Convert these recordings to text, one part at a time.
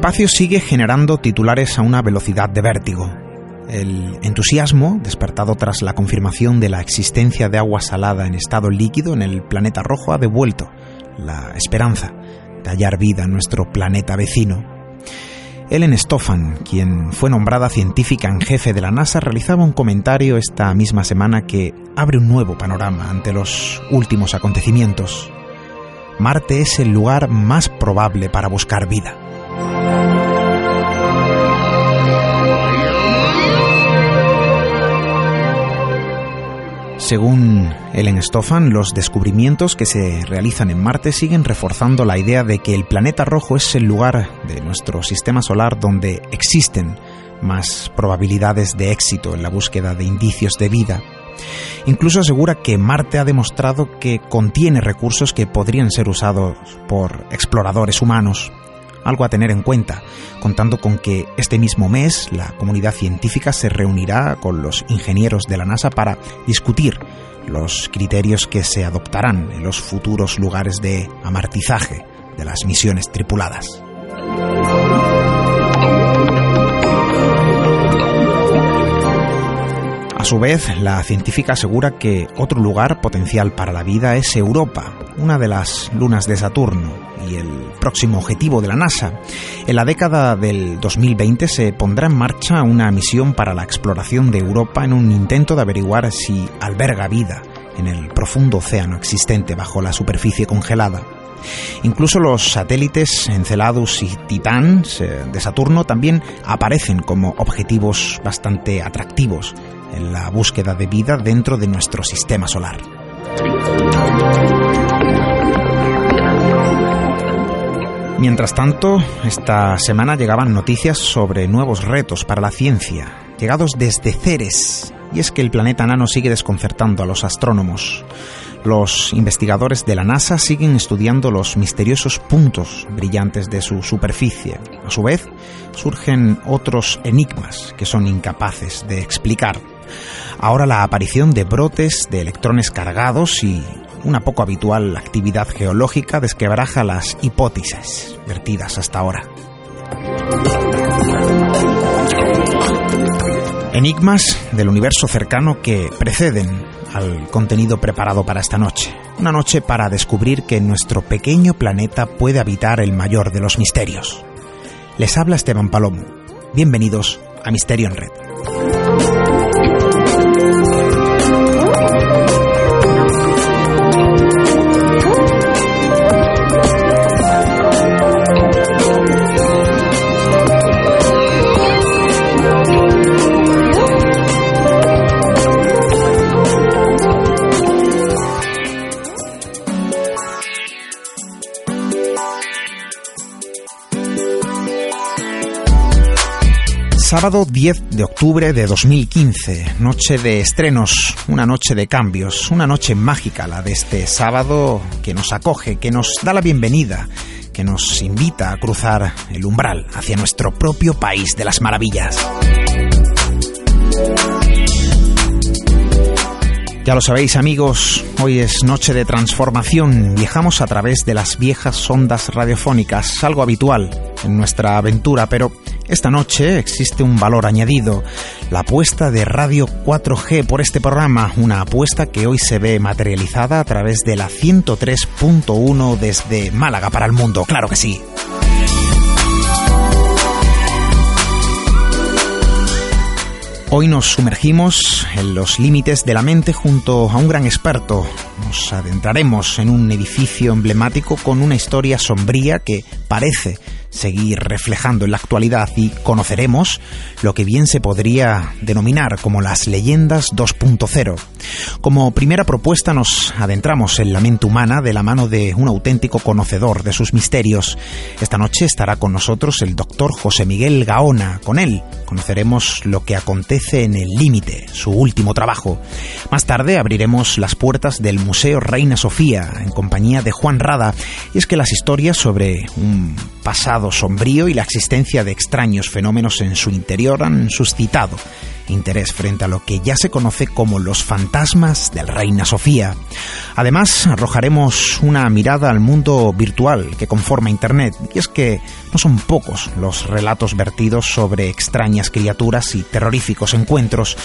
espacio sigue generando titulares a una velocidad de vértigo. El entusiasmo, despertado tras la confirmación de la existencia de agua salada en estado líquido en el planeta rojo, ha devuelto la esperanza de hallar vida en nuestro planeta vecino. Ellen Stofan, quien fue nombrada científica en jefe de la NASA, realizaba un comentario esta misma semana que abre un nuevo panorama ante los últimos acontecimientos. Marte es el lugar más probable para buscar vida. Según Ellen Stofan, los descubrimientos que se realizan en Marte siguen reforzando la idea de que el planeta rojo es el lugar de nuestro sistema solar donde existen más probabilidades de éxito en la búsqueda de indicios de vida. Incluso asegura que Marte ha demostrado que contiene recursos que podrían ser usados por exploradores humanos algo a tener en cuenta, contando con que este mismo mes la comunidad científica se reunirá con los ingenieros de la NASA para discutir los criterios que se adoptarán en los futuros lugares de amartizaje de las misiones tripuladas. A su vez, la científica asegura que otro lugar potencial para la vida es Europa, una de las lunas de Saturno y el próximo objetivo de la NASA. En la década del 2020 se pondrá en marcha una misión para la exploración de Europa en un intento de averiguar si alberga vida en el profundo océano existente bajo la superficie congelada. Incluso los satélites Enceladus y Titán de Saturno también aparecen como objetivos bastante atractivos en la búsqueda de vida dentro de nuestro sistema solar. Mientras tanto, esta semana llegaban noticias sobre nuevos retos para la ciencia, llegados desde Ceres, y es que el planeta nano sigue desconcertando a los astrónomos. Los investigadores de la NASA siguen estudiando los misteriosos puntos brillantes de su superficie. A su vez, surgen otros enigmas que son incapaces de explicar. Ahora la aparición de brotes de electrones cargados y una poco habitual actividad geológica desquebraja las hipótesis vertidas hasta ahora. Enigmas del universo cercano que preceden al contenido preparado para esta noche. Una noche para descubrir que nuestro pequeño planeta puede habitar el mayor de los misterios. Les habla Esteban Palomo. Bienvenidos a Misterio en Red. Sábado 10 de octubre de 2015, noche de estrenos, una noche de cambios, una noche mágica la de este sábado que nos acoge, que nos da la bienvenida, que nos invita a cruzar el umbral hacia nuestro propio país de las maravillas. Ya lo sabéis amigos, hoy es noche de transformación, viajamos a través de las viejas ondas radiofónicas, algo habitual en nuestra aventura, pero Esta noche existe un valor añadido, la apuesta de Radio 4G por este programa, una apuesta que hoy se ve materializada a través de la 103.1 desde Málaga para el mundo, claro que sí. Hoy nos sumergimos en los límites de la mente junto a un gran experto. Nos adentraremos en un edificio emblemático con una historia sombría que parece seguir reflejando en la actualidad y conoceremos lo que bien se podría denominar como las leyendas 2.0. Como primera propuesta nos adentramos en la mente humana de la mano de un auténtico conocedor de sus misterios. Esta noche estará con nosotros el doctor José Miguel Gaona. Con él conoceremos lo que acontece en el límite, su último trabajo. Más tarde abriremos las puertas del Museo Reina Sofía en compañía de Juan Rada y es que las historias sobre un pasado sombrío y la existencia de extraños fenómenos en su interior han suscitado interés frente a lo que ya se conoce como los fantasmas del Reina Sofía. Además, arrojaremos una mirada al mundo virtual que conforma Internet, y es que no son pocos los relatos vertidos sobre extrañas criaturas y terroríficos encuentros,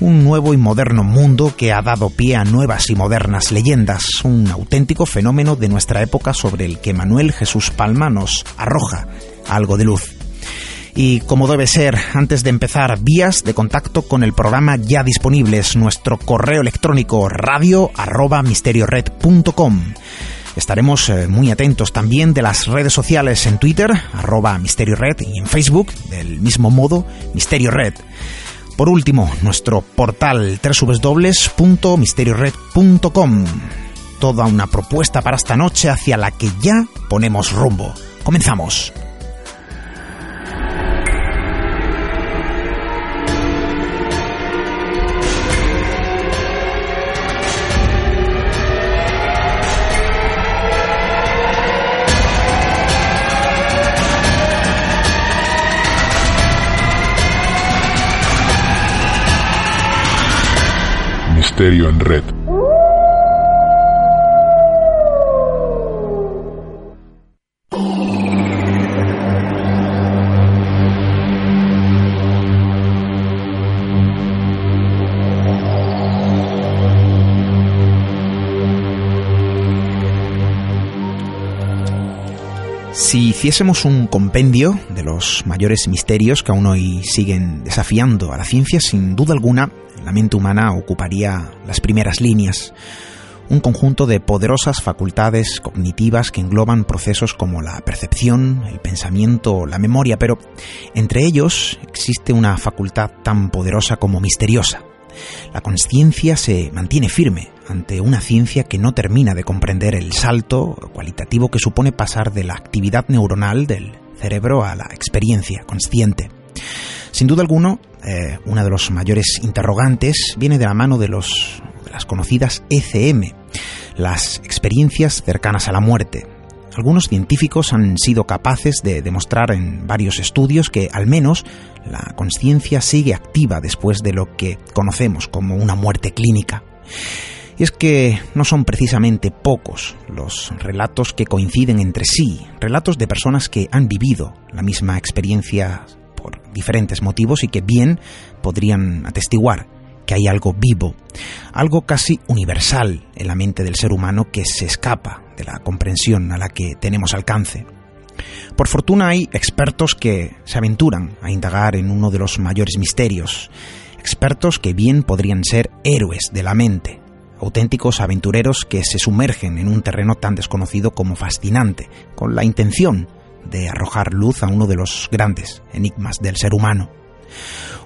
un nuevo y moderno mundo que ha dado pie a nuevas y modernas leyendas, un auténtico fenómeno de nuestra época sobre el que Manuel Jesús Palma nos arroja algo de luz y como debe ser, antes de empezar, vías de contacto con el programa ya disponibles, nuestro correo electrónico radio arroba. Estaremos eh, muy atentos también de las redes sociales en Twitter, arroba y en Facebook, del mismo modo, Misterio Red. Por último, nuestro portal www.misteriored.com. Toda una propuesta para esta noche hacia la que ya ponemos rumbo. Comenzamos. Misterio en Red. Si hiciésemos un compendio de los mayores misterios que aún hoy siguen desafiando a la ciencia, sin duda alguna, la mente humana ocuparía las primeras líneas. Un conjunto de poderosas facultades cognitivas que engloban procesos como la percepción, el pensamiento la memoria, pero entre ellos existe una facultad tan poderosa como misteriosa. La conciencia se mantiene firme ante una ciencia que no termina de comprender el salto cualitativo que supone pasar de la actividad neuronal del cerebro a la experiencia consciente. Sin duda alguna, eh, uno de los mayores interrogantes viene de la mano de, los, de las conocidas ECM, las experiencias cercanas a la muerte. Algunos científicos han sido capaces de demostrar en varios estudios que al menos la conciencia sigue activa después de lo que conocemos como una muerte clínica. Y es que no son precisamente pocos los relatos que coinciden entre sí, relatos de personas que han vivido la misma experiencia por diferentes motivos y que bien podrían atestiguar que hay algo vivo, algo casi universal en la mente del ser humano que se escapa de la comprensión a la que tenemos alcance. Por fortuna hay expertos que se aventuran a indagar en uno de los mayores misterios, expertos que bien podrían ser héroes de la mente, auténticos aventureros que se sumergen en un terreno tan desconocido como fascinante, con la intención de arrojar luz a uno de los grandes enigmas del ser humano.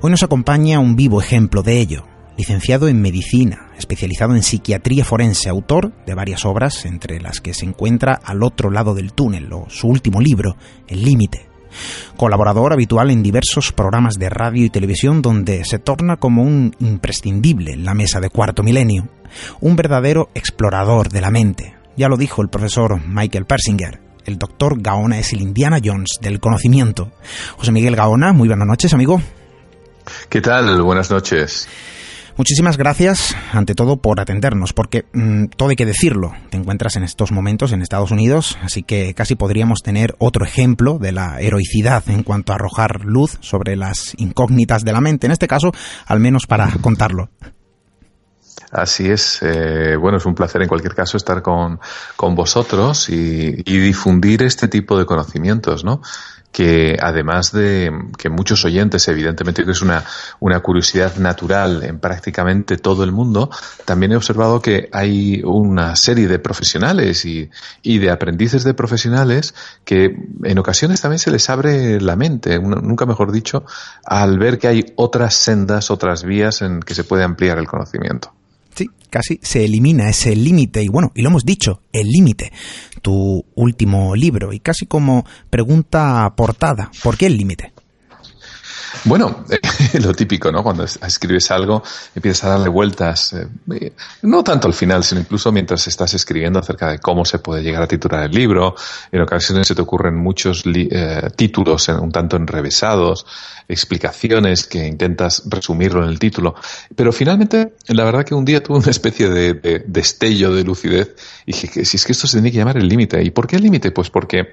Hoy nos acompaña un vivo ejemplo de ello, licenciado en medicina, especializado en psiquiatría forense, autor de varias obras, entre las que se encuentra Al otro lado del túnel o su último libro, El límite. Colaborador habitual en diversos programas de radio y televisión donde se torna como un imprescindible en la mesa de cuarto milenio, un verdadero explorador de la mente. Ya lo dijo el profesor Michael Persinger, el doctor Gaona es el Indiana Jones del conocimiento. José Miguel Gaona, muy buenas noches, amigo. ¿Qué tal? Buenas noches. Muchísimas gracias, ante todo, por atendernos, porque mm, todo hay que decirlo. Te encuentras en estos momentos en Estados Unidos, así que casi podríamos tener otro ejemplo de la heroicidad en cuanto a arrojar luz sobre las incógnitas de la mente, en este caso, al menos para contarlo. Así es. Eh, bueno, es un placer en cualquier caso estar con, con vosotros y, y, difundir este tipo de conocimientos, ¿no? Que además de que muchos oyentes, evidentemente que es una, una curiosidad natural en prácticamente todo el mundo, también he observado que hay una serie de profesionales y, y de aprendices de profesionales que en ocasiones también se les abre la mente, nunca mejor dicho, al ver que hay otras sendas, otras vías en que se puede ampliar el conocimiento. Sí, casi se elimina ese límite y bueno, y lo hemos dicho, el límite, tu último libro y casi como pregunta portada, ¿por qué el límite? Bueno, lo típico, ¿no? Cuando escribes algo, empiezas a darle vueltas, eh, no tanto al final, sino incluso mientras estás escribiendo acerca de cómo se puede llegar a titular el libro. En ocasiones se te ocurren muchos eh, títulos un tanto enrevesados, explicaciones que intentas resumirlo en el título. Pero finalmente, la verdad que un día tuve una especie de, de destello de lucidez y dije que si es que esto se tiene que llamar el límite. ¿Y por qué el límite? Pues porque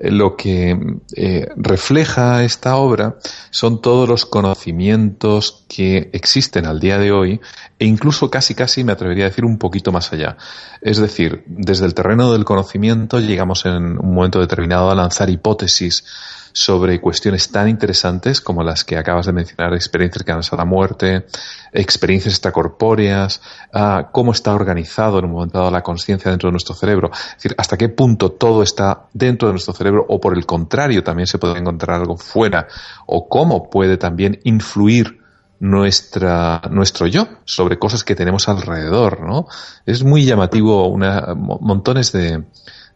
lo que eh, refleja esta obra son todos los conocimientos que existen al día de hoy e incluso casi casi me atrevería a decir un poquito más allá. Es decir, desde el terreno del conocimiento llegamos en un momento determinado a lanzar hipótesis sobre cuestiones tan interesantes como las que acabas de mencionar, experiencias cercanas a la muerte, experiencias extracorpóreas, uh, cómo está organizado en un momento dado la conciencia dentro de nuestro cerebro. Es decir, hasta qué punto todo está dentro de nuestro cerebro o por el contrario también se puede encontrar algo fuera o cómo puede también influir nuestra, nuestro yo sobre cosas que tenemos alrededor, ¿no? Es muy llamativo una, montones de,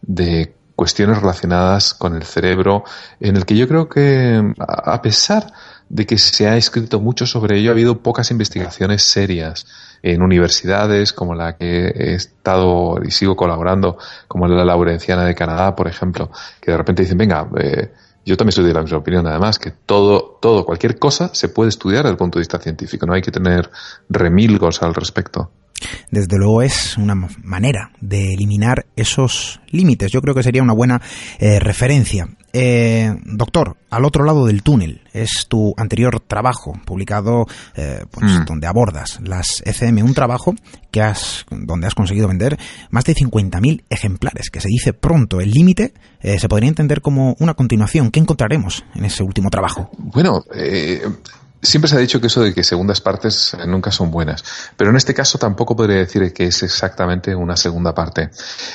de cuestiones relacionadas con el cerebro, en el que yo creo que, a pesar de que se ha escrito mucho sobre ello, ha habido pocas investigaciones serias en universidades como la que he estado y sigo colaborando, como la Laurenciana de Canadá, por ejemplo, que de repente dicen, venga, eh, yo también soy de la misma opinión, además, que todo, todo, cualquier cosa se puede estudiar desde el punto de vista científico, no hay que tener remilgos al respecto desde luego es una manera de eliminar esos límites. Yo creo que sería una buena eh, referencia. Eh, doctor, al otro lado del túnel es tu anterior trabajo publicado eh, pues, mm. donde abordas las ECM, un trabajo que has, donde has conseguido vender más de 50.000 ejemplares, que se dice pronto. El límite eh, se podría entender como una continuación. ¿Qué encontraremos en ese último trabajo? Bueno, eh, Siempre se ha dicho que eso de que segundas partes nunca son buenas, pero en este caso tampoco podría decir que es exactamente una segunda parte.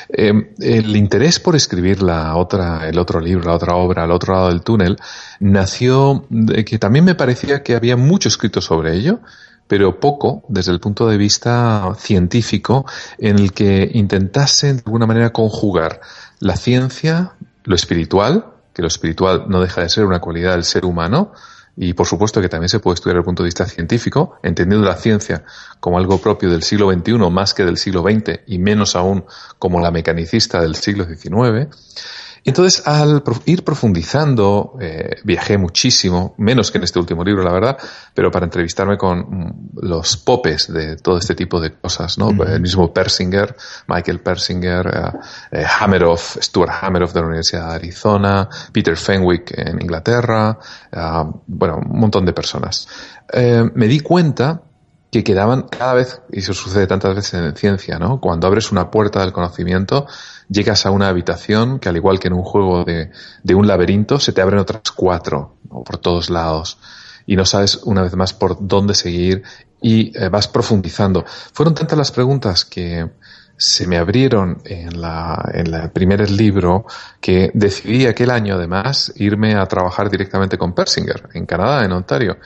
Eh, el interés por escribir la otra, el otro libro, la otra obra, al otro lado del túnel, nació de que también me parecía que había mucho escrito sobre ello, pero poco desde el punto de vista científico en el que intentasen de alguna manera conjugar la ciencia, lo espiritual, que lo espiritual no deja de ser una cualidad del ser humano, y por supuesto que también se puede estudiar desde el punto de vista científico, entendiendo la ciencia como algo propio del siglo XXI más que del siglo XX y menos aún como la mecanicista del siglo XIX. Entonces, al ir profundizando, eh, viajé muchísimo, menos que en este último libro, la verdad, pero para entrevistarme con mm, los popes de todo este tipo de cosas, ¿no? El mismo Persinger, Michael Persinger, uh, eh, Hammeroff, Stuart Hammeroff de la Universidad de Arizona, Peter Fenwick en Inglaterra, uh, bueno, un montón de personas. Eh, me di cuenta que quedaban cada vez, y eso sucede tantas veces en ciencia, ¿no? Cuando abres una puerta del conocimiento, llegas a una habitación que al igual que en un juego de, de un laberinto, se te abren otras cuatro, por todos lados. Y no sabes una vez más por dónde seguir y eh, vas profundizando. Fueron tantas las preguntas que se me abrieron en la, en el primer libro que decidí aquel año además irme a trabajar directamente con Persinger en Canadá, en Ontario.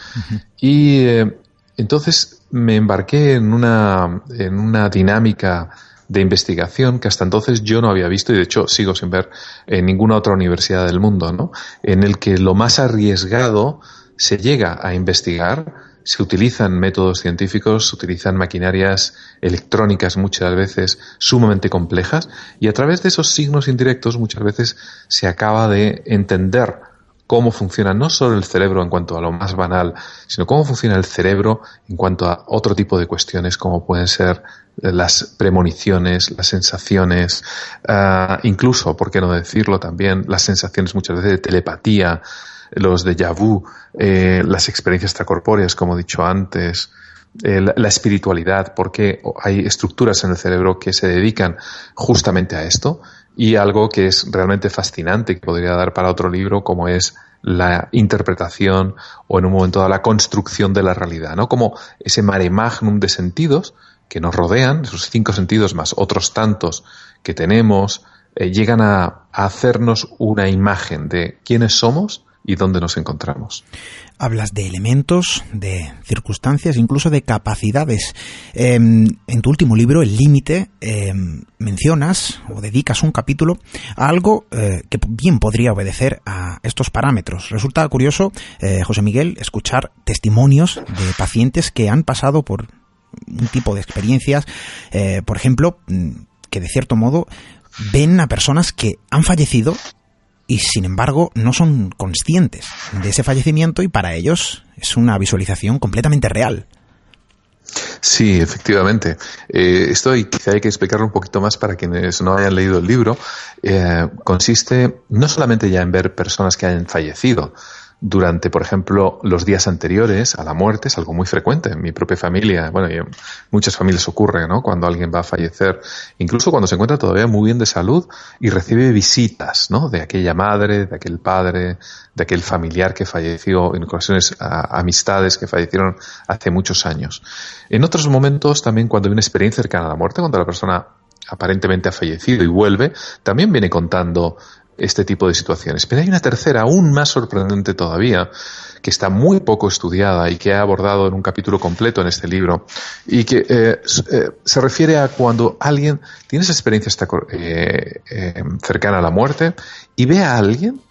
Y eh, entonces me embarqué en una, en una dinámica de investigación que hasta entonces yo no había visto y de hecho sigo sin ver en ninguna otra universidad del mundo, ¿no? En el que lo más arriesgado se llega a investigar, se utilizan métodos científicos, se utilizan maquinarias electrónicas muchas veces sumamente complejas y a través de esos signos indirectos muchas veces se acaba de entender cómo funciona no solo el cerebro en cuanto a lo más banal, sino cómo funciona el cerebro en cuanto a otro tipo de cuestiones como pueden ser las premoniciones, las sensaciones, ah, incluso, por qué no decirlo también, las sensaciones muchas veces de telepatía, los déjà vu, eh, las experiencias extracorpóreas, como he dicho antes, eh, la, espiritualidad, porque hay estructuras en el cerebro que se dedican justamente a esto y algo que es realmente fascinante que podría dar para otro libro como es la interpretación o en un momento dado la construcción de la realidad, ¿no? Como ese mare magnum de sentidos que nos rodean, esos cinco sentidos más otros tantos que tenemos, eh, llegan a, a hacernos una imagen de quiénes somos y dónde nos encontramos. Hablas de elementos, de circunstancias, incluso de capacidades. Eh, en tu último libro, El Límite, eh, mencionas o dedicas un capítulo a algo eh, que bien podría obedecer a estos parámetros. Resulta curioso, eh, José Miguel, escuchar testimonios de pacientes que han pasado por un tipo de experiencias, eh, por ejemplo, mm, que de cierto modo ven a personas que han fallecido y sin embargo no son conscientes de ese fallecimiento y para ellos es una visualización completamente real. Sí, efectivamente. Eh, esto hay, quizá hay que explicarlo un poquito más para quienes no hayan leído el libro. Eh, consiste no solamente ya en ver personas que hayan fallecido, durante, por ejemplo, los días anteriores a la muerte, es algo muy frecuente en mi propia familia. Bueno, y en muchas familias ocurre, ¿no? Cuando alguien va a fallecer, incluso cuando se encuentra todavía muy bien de salud y recibe visitas, ¿no? De aquella madre, de aquel padre, de aquel familiar que falleció, en ocasiones a, amistades que fallecieron hace muchos años. En otros momentos también cuando hay una experiencia cercana a la muerte, cuando la persona aparentemente ha fallecido y vuelve, también viene contando este tipo de situaciones. Pero hay una tercera, aún más sorprendente todavía, que está muy poco estudiada y que he abordado en un capítulo completo en este libro, y que eh, eh, se refiere a cuando alguien tiene esa experiencia eh, cercana a la muerte y ve a alguien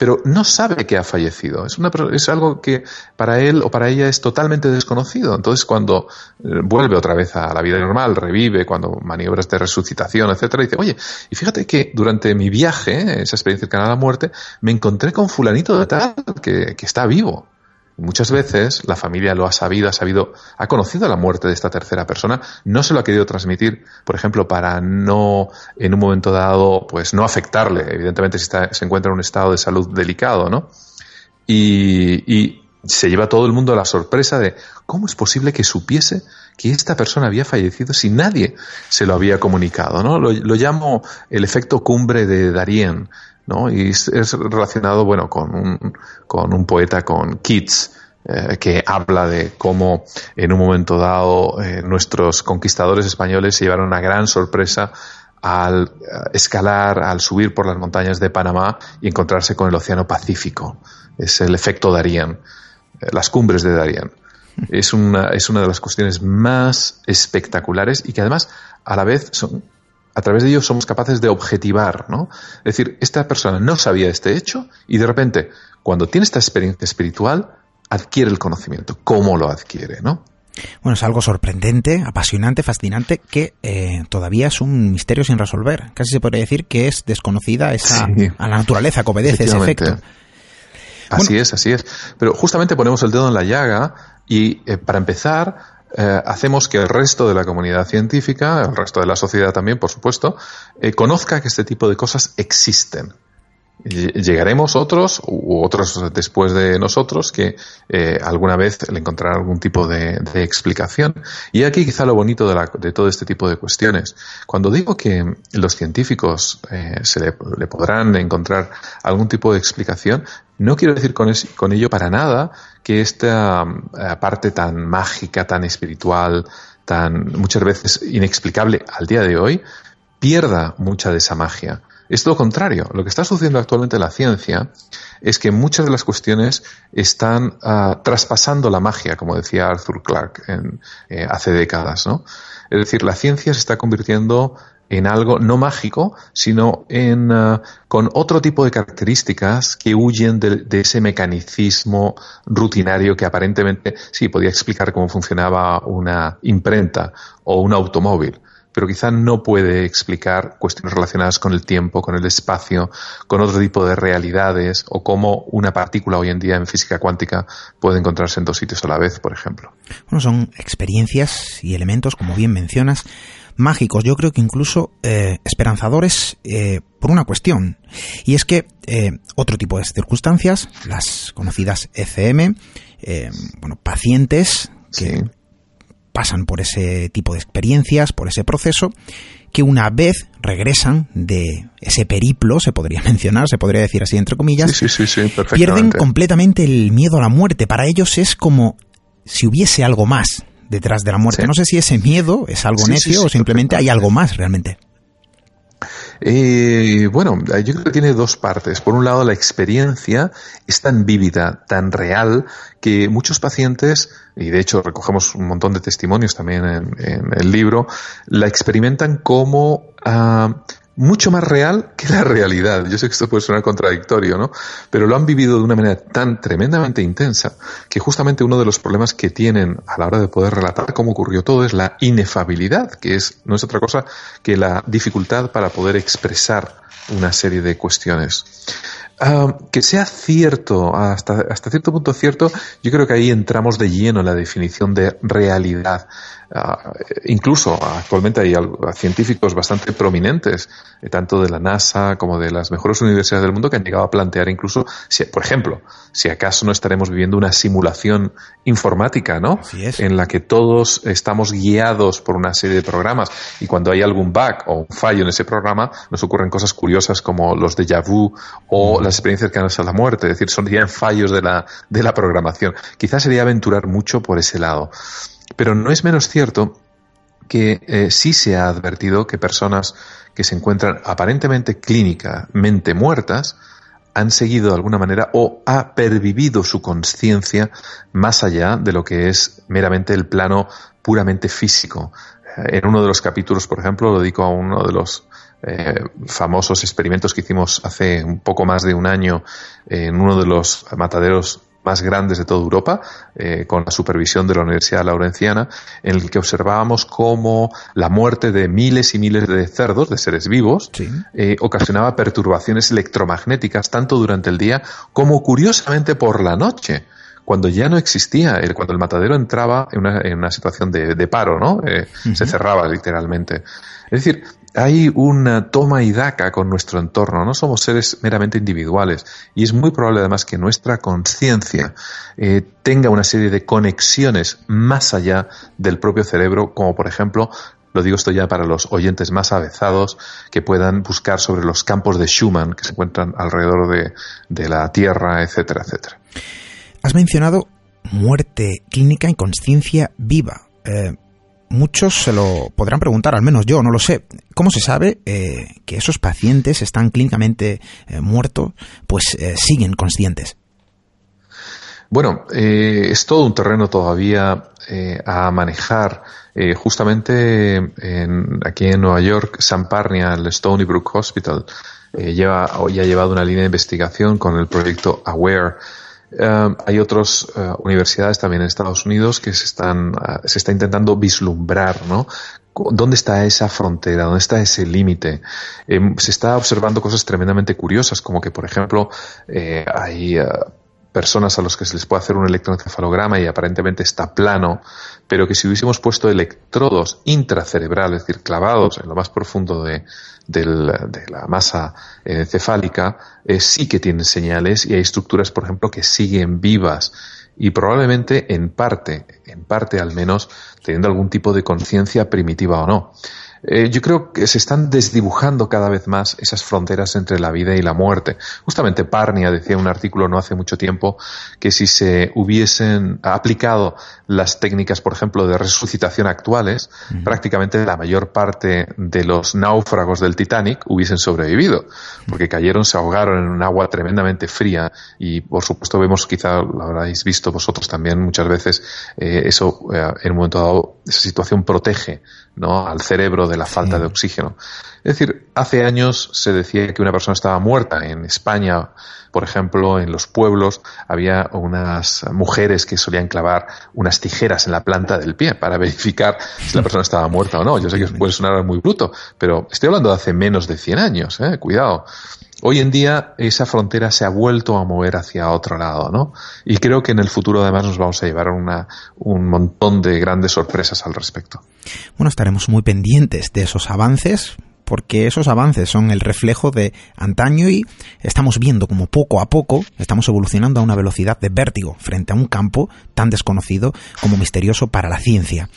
pero no sabe que ha fallecido. Es, una, es algo que para él o para ella es totalmente desconocido. Entonces, cuando eh, vuelve otra vez a la vida normal, revive, cuando maniobras de resucitación, etcétera, dice, oye, y fíjate que durante mi viaje, esa experiencia cercana a la muerte, me encontré con fulanito de tal que, que está vivo. Muchas veces la familia lo ha sabido, ha sabido, ha conocido la muerte de esta tercera persona, no se lo ha querido transmitir, por ejemplo, para no, en un momento dado, pues no afectarle, evidentemente si está, se encuentra en un estado de salud delicado, ¿no? Y, se lleva todo el mundo a la sorpresa de cómo es posible que supiese que esta persona había fallecido si nadie se lo había comunicado, ¿no? Lo, lo llamo el efecto cumbre de Darien, Y es, relacionado, bueno, con un, con un poeta, con Keats, eh, que habla de cómo en un momento dado eh, nuestros conquistadores españoles se llevaron una gran sorpresa al eh, escalar, al subir por las montañas de Panamá y encontrarse con el Océano Pacífico. Es el efecto Darien, las cumbres de Darien. Es una, es una de las cuestiones más espectaculares y que además a la vez son a través de ello somos capaces de objetivar, ¿no? Es decir, esta persona no sabía este hecho y de repente, cuando tiene esta experiencia espiritual, adquiere el conocimiento. ¿Cómo lo adquiere, no? Bueno, es algo sorprendente, apasionante, fascinante, que eh, todavía es un misterio sin resolver. Casi se podría decir que es desconocida esa, sí. a la naturaleza que obedece ese efecto. Así bueno, es, así es. Pero justamente ponemos el dedo en la llaga y eh, para empezar eh, hacemos que el resto de la comunidad científica, el resto de la sociedad también, por supuesto, eh, conozca que este tipo de cosas existen. Llegaremos otros u otros después de nosotros que eh, alguna vez le encontrarán algún tipo de, explicación. Y aquí quizá lo bonito de, la, de, todo este tipo de cuestiones. Cuando digo que los científicos eh, se le, podrán encontrar algún tipo de explicación, no quiero decir con, ello para nada que esta parte tan mágica, tan espiritual, tan muchas veces inexplicable al día de hoy, pierda mucha de esa magia. Es lo contrario. Lo que está sucediendo actualmente en la ciencia es que muchas de las cuestiones están uh, traspasando la magia, como decía Arthur Clarke eh, hace décadas, ¿no? Es decir, la ciencia se está convirtiendo en algo no mágico, sino en uh, con otro tipo de características que huyen de, de, ese mecanicismo rutinario que aparentemente sí podía explicar cómo funcionaba una imprenta o un automóvil pero quizá no puede explicar cuestiones relacionadas con el tiempo, con el espacio, con otro tipo de realidades o cómo una partícula hoy en día en física cuántica puede encontrarse en dos sitios a la vez, por ejemplo. Bueno, son experiencias y elementos, como bien mencionas, mágicos, yo creo que incluso eh, esperanzadores eh, por una cuestión. Y es que eh, otro tipo de circunstancias, las conocidas ECM, bueno, pacientes que pasan por ese tipo de experiencias, por ese proceso, que una vez regresan de ese periplo, se podría mencionar, se podría decir así entre comillas, pierden completamente el miedo a la muerte. Para ellos es como si hubiese algo más detrás de la muerte. No sé si ese miedo es algo necio o simplemente hay algo más realmente. Eh, bueno, yo creo que tiene dos partes. Por un lado, la experiencia es tan vívida, tan real, que muchos pacientes, y de hecho recogemos un montón de testimonios también en, el libro, la experimentan como ah, mucho más real que la realidad. Yo sé que esto puede sonar contradictorio, ¿no? Pero lo han vivido de una manera tan tremendamente intensa que justamente uno de los problemas que tienen a la hora de poder relatar cómo ocurrió todo es la inefabilidad, que es, no es otra cosa que la dificultad para poder expresar una serie de cuestiones. Ah, que sea cierto, hasta, hasta cierto punto cierto, yo creo que ahí entramos de lleno en la definición de realidad. Incluso actualmente hay científicos bastante prominentes, eh, tanto de la NASA como de las mejores universidades del mundo, que han llegado a plantear incluso, si, por ejemplo, si acaso no estaremos viviendo una simulación informática, ¿no? En la que todos estamos guiados por una serie de programas y cuando hay algún bug o un fallo en ese programa, nos ocurren cosas curiosas como los déjà vu o las experiencias cercanas a la muerte, es decir, son ya fallos de la, de la programación. Quizás sería aventurar mucho por ese lado. Pero no es menos cierto que eh, sí se ha advertido que personas que se encuentran aparentemente clínicamente muertas han seguido de alguna manera o ha pervivido su conciencia más allá de lo que es meramente el plano puramente físico. Eh, en uno de los capítulos, por ejemplo, lo dedico a uno de los eh, famosos experimentos que hicimos hace un poco más de un año en uno de los mataderos más grandes de toda Europa, eh, con la supervisión de la Universidad Laurenciana, en el que observábamos cómo la muerte de miles y miles de cerdos, de seres vivos, eh, ocasionaba perturbaciones electromagnéticas tanto durante el día como curiosamente por la noche cuando ya no existía, cuando el matadero entraba en una, en una situación de, paro, ¿no? Eh, se cerraba literalmente. Es decir, hay una toma y daca con nuestro entorno, no somos seres meramente individuales y es muy probable además que nuestra conciencia eh, tenga una serie de conexiones más allá del propio cerebro, como por ejemplo lo digo esto ya para los oyentes más avezados que puedan buscar sobre los campos de Schumann que se encuentran alrededor de, la Tierra, etcétera, etcétera. Has mencionado muerte clínica y conciencia viva. Eh, muchos se lo podrán preguntar, al menos yo, no lo sé. ¿Cómo se sabe eh, que esos pacientes están clínicamente eh, muertos, pues siguen conscientes? Bueno, es todo un terreno todavía a manejar. justamente en, aquí en Nueva York, San Parnia, el Stony Brook Hospital, lleva, hoy ha llevado una línea de investigación con el proyecto AWARE, eh, hay otras eh, universidades también en Estados Unidos que se están, eh, se está intentando vislumbrar, ¿no? ¿Dónde está esa frontera? ¿Dónde está ese límite? se está observando cosas tremendamente curiosas, como que, por ejemplo, hay personas a los que se les puede hacer un electroencefalograma y aparentemente está plano, pero que si hubiésemos puesto electrodos intracerebrales, es decir, clavados en lo más profundo de, la masa encefálica, eh, sí que tienen señales y hay estructuras, por ejemplo, que siguen vivas y probablemente en parte, en parte al menos, teniendo algún tipo de conciencia primitiva o no. Eh, yo creo que se están desdibujando cada vez más esas fronteras entre la vida y la muerte. Justamente Parnia decía en un artículo no hace mucho tiempo que si se hubiesen aplicado las técnicas, por ejemplo, de resucitación actuales, prácticamente la mayor parte de los náufragos del Titanic hubiesen sobrevivido, porque cayeron, se ahogaron en un agua tremendamente fría y, por supuesto, vemos, quizá lo habréis visto vosotros también muchas veces, eh, eso eh, en un momento dado, esa situación protege ¿no? al cerebro de la falta de oxígeno. Es decir, hace años se decía que una persona estaba muerta. En España, por ejemplo, en los pueblos había unas mujeres que solían clavar unas tijeras en la planta del pie para verificar si la persona estaba muerta o no. Yo sé que puede sonar muy bruto, pero estoy hablando de hace menos de 100 años, ¿eh? cuidado. Hoy en día esa frontera se ha vuelto a mover hacia otro lado, ¿no? Y creo que en el futuro además nos vamos a llevar una, un montón de grandes sorpresas al respecto. Bueno, estaremos muy pendientes de esos avances, porque esos avances son el reflejo de antaño y estamos viendo como poco a poco estamos evolucionando a una velocidad de vértigo frente a un campo tan desconocido como misterioso para la ciencia.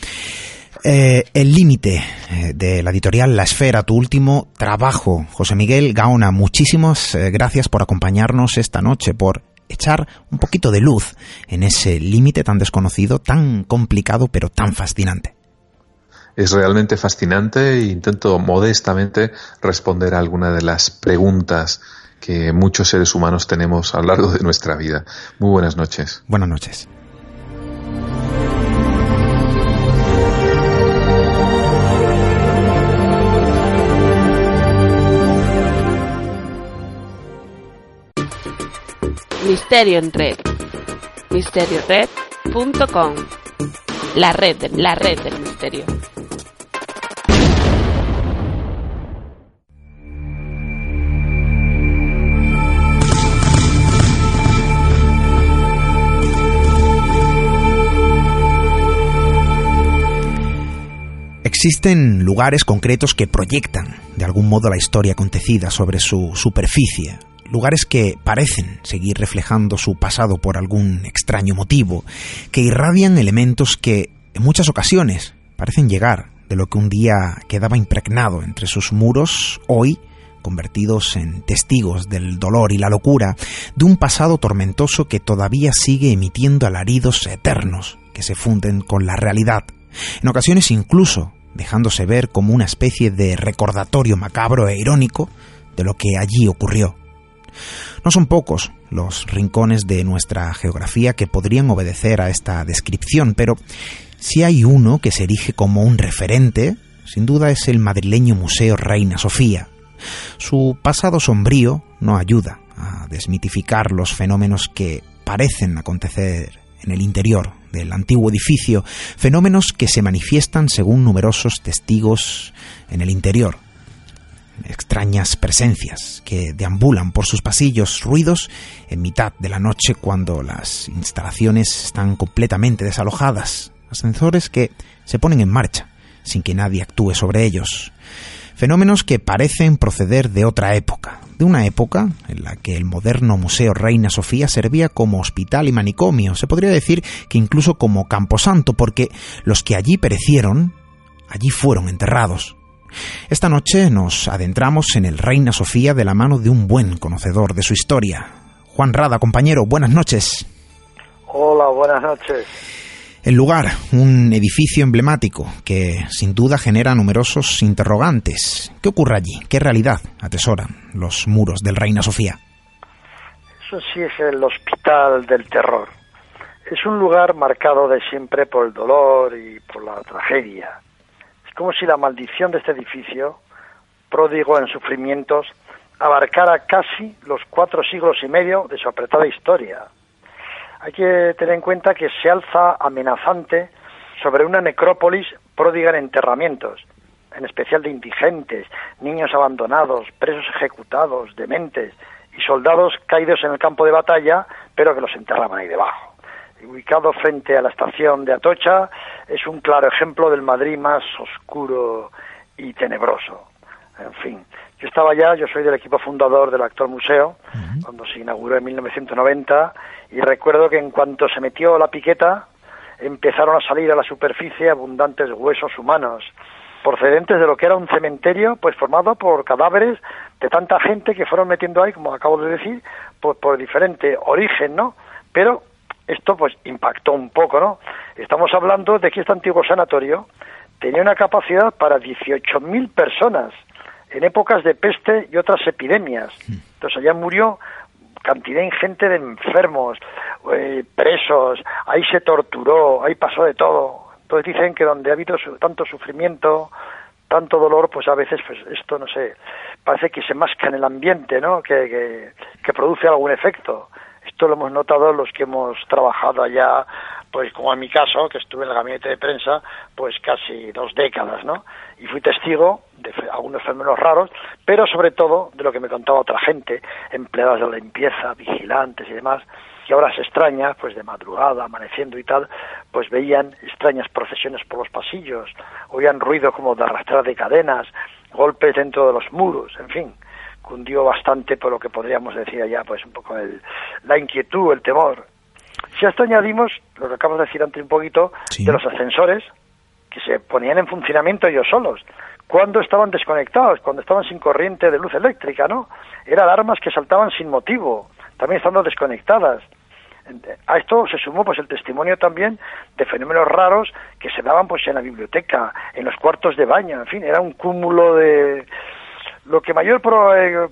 Eh, el límite eh, de la editorial La Esfera, tu último trabajo. José Miguel Gaona, muchísimas eh, gracias por acompañarnos esta noche, por echar un poquito de luz en ese límite tan desconocido, tan complicado, pero tan fascinante. Es realmente fascinante e intento modestamente responder a alguna de las preguntas que muchos seres humanos tenemos a lo largo de nuestra vida. Muy buenas noches. Buenas noches. Misterio en Red. MisterioRed.com. La red, la red del misterio. Existen lugares concretos que proyectan de algún modo la historia acontecida sobre su superficie, lugares que parecen seguir reflejando su pasado por algún extraño motivo, que irradian elementos que en muchas ocasiones parecen llegar de lo que un día quedaba impregnado entre sus muros, hoy convertidos en testigos del dolor y la locura de un pasado tormentoso que todavía sigue emitiendo alaridos eternos que se funden con la realidad, en ocasiones incluso dejándose ver como una especie de recordatorio macabro e irónico de lo que allí ocurrió. No son pocos los rincones de nuestra geografía que podrían obedecer a esta descripción, pero si hay uno que se erige como un referente, sin duda es el madrileño Museo Reina Sofía. Su pasado sombrío no ayuda a desmitificar los fenómenos que parecen acontecer en el interior del antiguo edificio, fenómenos que se manifiestan según numerosos testigos en el interior extrañas presencias que deambulan por sus pasillos, ruidos en mitad de la noche cuando las instalaciones están completamente desalojadas, ascensores que se ponen en marcha sin que nadie actúe sobre ellos, fenómenos que parecen proceder de otra época, de una época en la que el moderno Museo Reina Sofía servía como hospital y manicomio, se podría decir que incluso como camposanto, porque los que allí perecieron, allí fueron enterrados. Esta noche nos adentramos en el Reina Sofía de la mano de un buen conocedor de su historia. Juan Rada, compañero, buenas noches. Hola, buenas noches. El lugar, un edificio emblemático que sin duda genera numerosos interrogantes. ¿Qué ocurre allí? ¿Qué realidad atesoran los muros del Reina Sofía? Eso sí es el hospital del terror. Es un lugar marcado de siempre por el dolor y por la tragedia. Como si la maldición de este edificio, pródigo en sufrimientos, abarcara casi los cuatro siglos y medio de su apretada historia. Hay que tener en cuenta que se alza amenazante sobre una necrópolis pródiga en enterramientos, en especial de indigentes, niños abandonados, presos ejecutados, dementes y soldados caídos en el campo de batalla, pero que los enterraban ahí debajo. Ubicado frente a la estación de Atocha, es un claro ejemplo del Madrid más oscuro y tenebroso. En fin, yo estaba allá, yo soy del equipo fundador del actual museo, cuando se inauguró en 1990, y recuerdo que en cuanto se metió la piqueta, empezaron a salir a la superficie abundantes huesos humanos, procedentes de lo que era un cementerio, pues formado por cadáveres de tanta gente que fueron metiendo ahí, como acabo de decir, por, por diferente origen, ¿no? Pero esto pues impactó un poco, ¿no? Estamos hablando de que este antiguo sanatorio tenía una capacidad para 18.000 personas en épocas de peste y otras epidemias. Entonces allá murió cantidad ingente de enfermos, eh, presos, ahí se torturó, ahí pasó de todo. Entonces dicen que donde ha habido su- tanto sufrimiento, tanto dolor, pues a veces, pues esto, no sé, parece que se masca en el ambiente, ¿no? Que, que, que produce algún efecto. Esto lo hemos notado los que hemos trabajado allá, pues como en mi caso, que estuve en el gabinete de prensa, pues casi dos décadas, ¿no? Y fui testigo de algunos fenómenos raros, pero sobre todo de lo que me contaba otra gente, empleadas de limpieza, vigilantes y demás, que ahora se extraña, pues de madrugada, amaneciendo y tal, pues veían extrañas procesiones por los pasillos, oían ruido como de arrastrar de cadenas, golpes dentro de los muros, en fin, cundió bastante por lo que podríamos decir allá, pues un poco el, la inquietud, el temor. Si a esto añadimos, lo que acabo de decir antes un poquito, Sí. de los ascensores, que se ponían en funcionamiento ellos solos, cuando estaban desconectados, cuando estaban sin corriente de luz eléctrica, ¿no? Eran alarmas que saltaban sin motivo, también estando desconectadas. A esto se sumó pues el testimonio también de fenómenos raros que se daban pues en la biblioteca, en los cuartos de baño, en fin, era un cúmulo de lo que mayor pro- eh,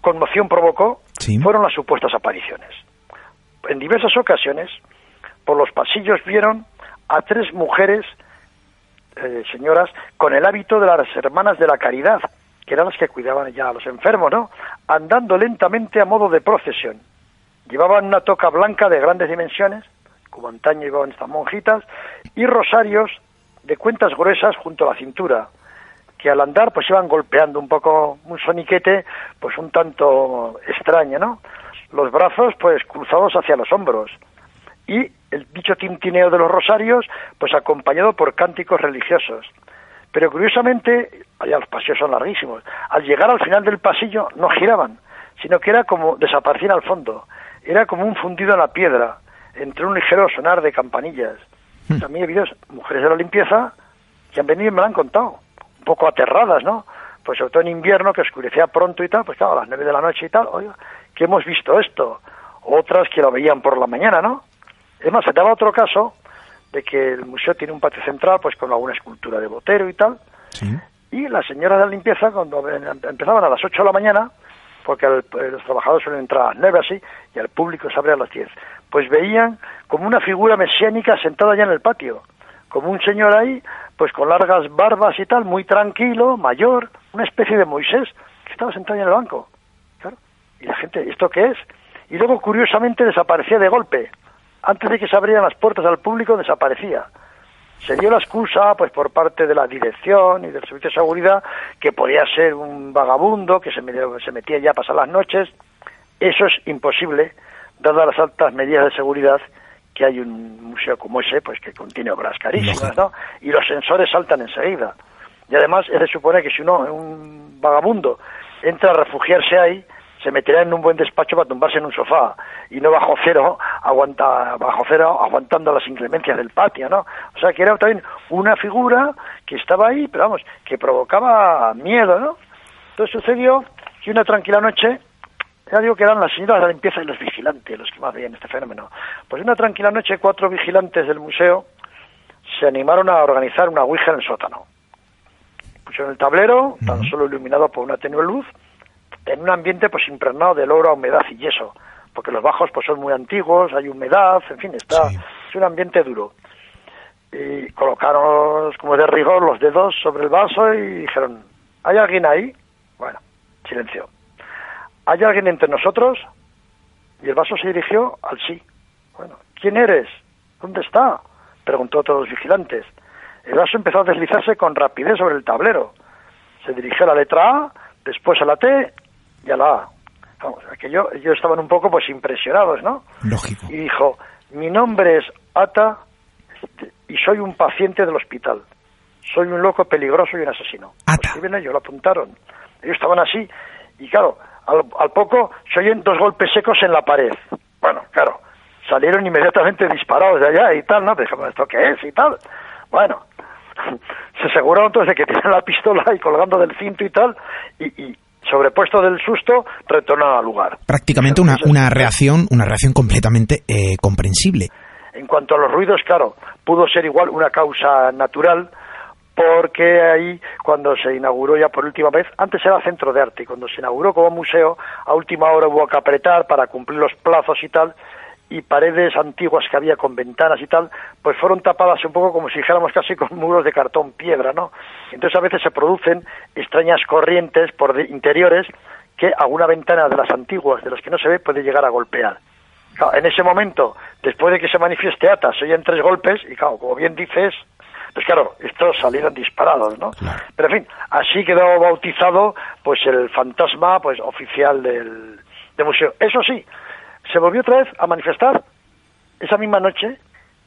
conmoción provocó Sí. fueron las supuestas apariciones. En diversas ocasiones, por los pasillos vieron a tres mujeres, eh, señoras, con el hábito de las hermanas de la caridad, que eran las que cuidaban ya a los enfermos, ¿no? Andando lentamente a modo de procesión. Llevaban una toca blanca de grandes dimensiones, como antaño llevaban estas monjitas, y rosarios de cuentas gruesas junto a la cintura, que al andar pues iban golpeando un poco un soniquete pues un tanto extraño, ¿no? Los brazos pues cruzados hacia los hombros y el dicho tintineo de los rosarios pues acompañado por cánticos religiosos. Pero curiosamente, allá los pasillos son larguísimos, al llegar al final del pasillo no giraban, sino que era como desaparecían al fondo, era como un fundido en la piedra, entre un ligero sonar de campanillas. También he habido mujeres de la limpieza que han venido y me lo han contado, un poco aterradas, ¿no? Pues sobre todo en invierno, que oscurecía pronto y tal, pues claro, a las nueve de la noche y tal, oiga, que hemos visto esto. Otras que lo veían por la mañana, ¿no? Es más, se daba otro caso de que el museo tiene un patio central, pues con alguna escultura de Botero y tal, Sí. y las señoras de la limpieza, cuando ven- empezaban a las 8 de la mañana, porque el- eh, los trabajadores suelen entrar a las 9 así, y el público se abre a las 10, pues veían como una figura mesiánica sentada ya en el patio, como un señor ahí, pues con largas barbas y tal, muy tranquilo, mayor, una especie de Moisés, que estaba sentado en el banco. Claro. Y la gente, ¿esto qué es? Y luego, curiosamente, desaparecía de golpe. Antes de que se abrieran las puertas al público, desaparecía se dio la excusa pues por parte de la dirección y del servicio de seguridad que podía ser un vagabundo que se, me- se metía ya a pasar las noches eso es imposible dadas las altas medidas de seguridad que hay un museo como ese pues que contiene obras carísimas no y los sensores saltan enseguida. Y además es de suponer que si uno un vagabundo entra a refugiarse ahí se meterá en un buen despacho para tumbarse en un sofá. Y no bajo cero aguanta bajo cero aguantando las inclemencias del patio no o sea que era también una figura que estaba ahí pero vamos que provocaba miedo no entonces sucedió que una tranquila noche ya digo que eran las señoras de la limpieza y los vigilantes los que más veían este fenómeno pues una tranquila noche cuatro vigilantes del museo se animaron a organizar una ouija en el sótano pusieron el tablero tan solo iluminado por una tenue luz en un ambiente pues impregnado de olor a humedad y yeso, porque los bajos pues son muy antiguos, hay humedad, en fin, está Sí. es un ambiente duro. Y colocaron como de rigor los dedos sobre el vaso y dijeron, ¿hay alguien ahí? Bueno, silencio. ¿Hay alguien entre nosotros? Y el vaso se dirigió al sí. Bueno, ¿quién eres? ¿Dónde está? Preguntó a todos los vigilantes. El vaso empezó a deslizarse con rapidez sobre el tablero. Se dirigió a la letra A, después a la T y a la A. Vamos, aquello, ellos estaban un poco pues impresionados, ¿no? Lógico. Y dijo, mi nombre es Ata este, y soy un paciente del hospital. Soy un loco peligroso y un asesino. Ata. Pues, ellos, lo apuntaron. Ellos estaban así y claro, al, al poco se oyen dos golpes secos en la pared. Bueno, claro, salieron inmediatamente disparados de allá y tal, ¿no? Dijimos, ¿esto qué es? y tal. Bueno, se aseguraron entonces de que tenían la pistola ahí colgando del cinto y tal, y, y sobrepuesto del susto, retornaron al lugar. Prácticamente una, una reacción, una reacción completamente eh, comprensible. En cuanto a los ruidos, claro, pudo ser igual una causa natural, porque ahí, cuando se inauguró ya por última vez, antes era centro de arte, y cuando se inauguró como museo, a última hora hubo que apretar para cumplir los plazos y tal, y paredes antiguas que había con ventanas y tal, pues fueron tapadas un poco como si dijéramos casi con muros de cartón piedra, ¿no? Entonces a veces se producen extrañas corrientes por interiores que alguna ventana de las antiguas, de las que no se ve, puede llegar a golpear. En ese momento, después de que se manifieste Ata, se oyen tres golpes y claro, como bien dices, pues claro, estos salieron disparados, ¿no? Pero en fin, así quedó bautizado pues el fantasma pues oficial del, del museo. Eso sí, se volvió otra vez a manifestar esa misma noche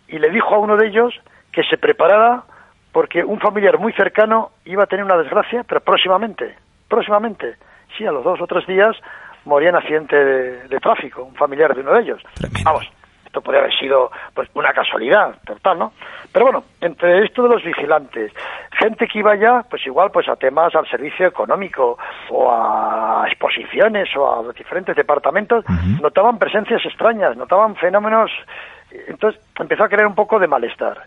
y le dijo a uno de ellos que se preparara porque un familiar muy cercano iba a tener una desgracia, pero próximamente, próximamente, sí, a los dos o tres días moría en accidente de, de tráfico, un familiar de uno de ellos. Vamos, esto podría haber sido pues una casualidad total, ¿no? Pero bueno, entre esto de los vigilantes, gente que iba ya, pues igual, pues a temas al servicio económico o a exposiciones o a los diferentes departamentos, notaban presencias extrañas, notaban fenómenos, entonces empezó a crear un poco de malestar.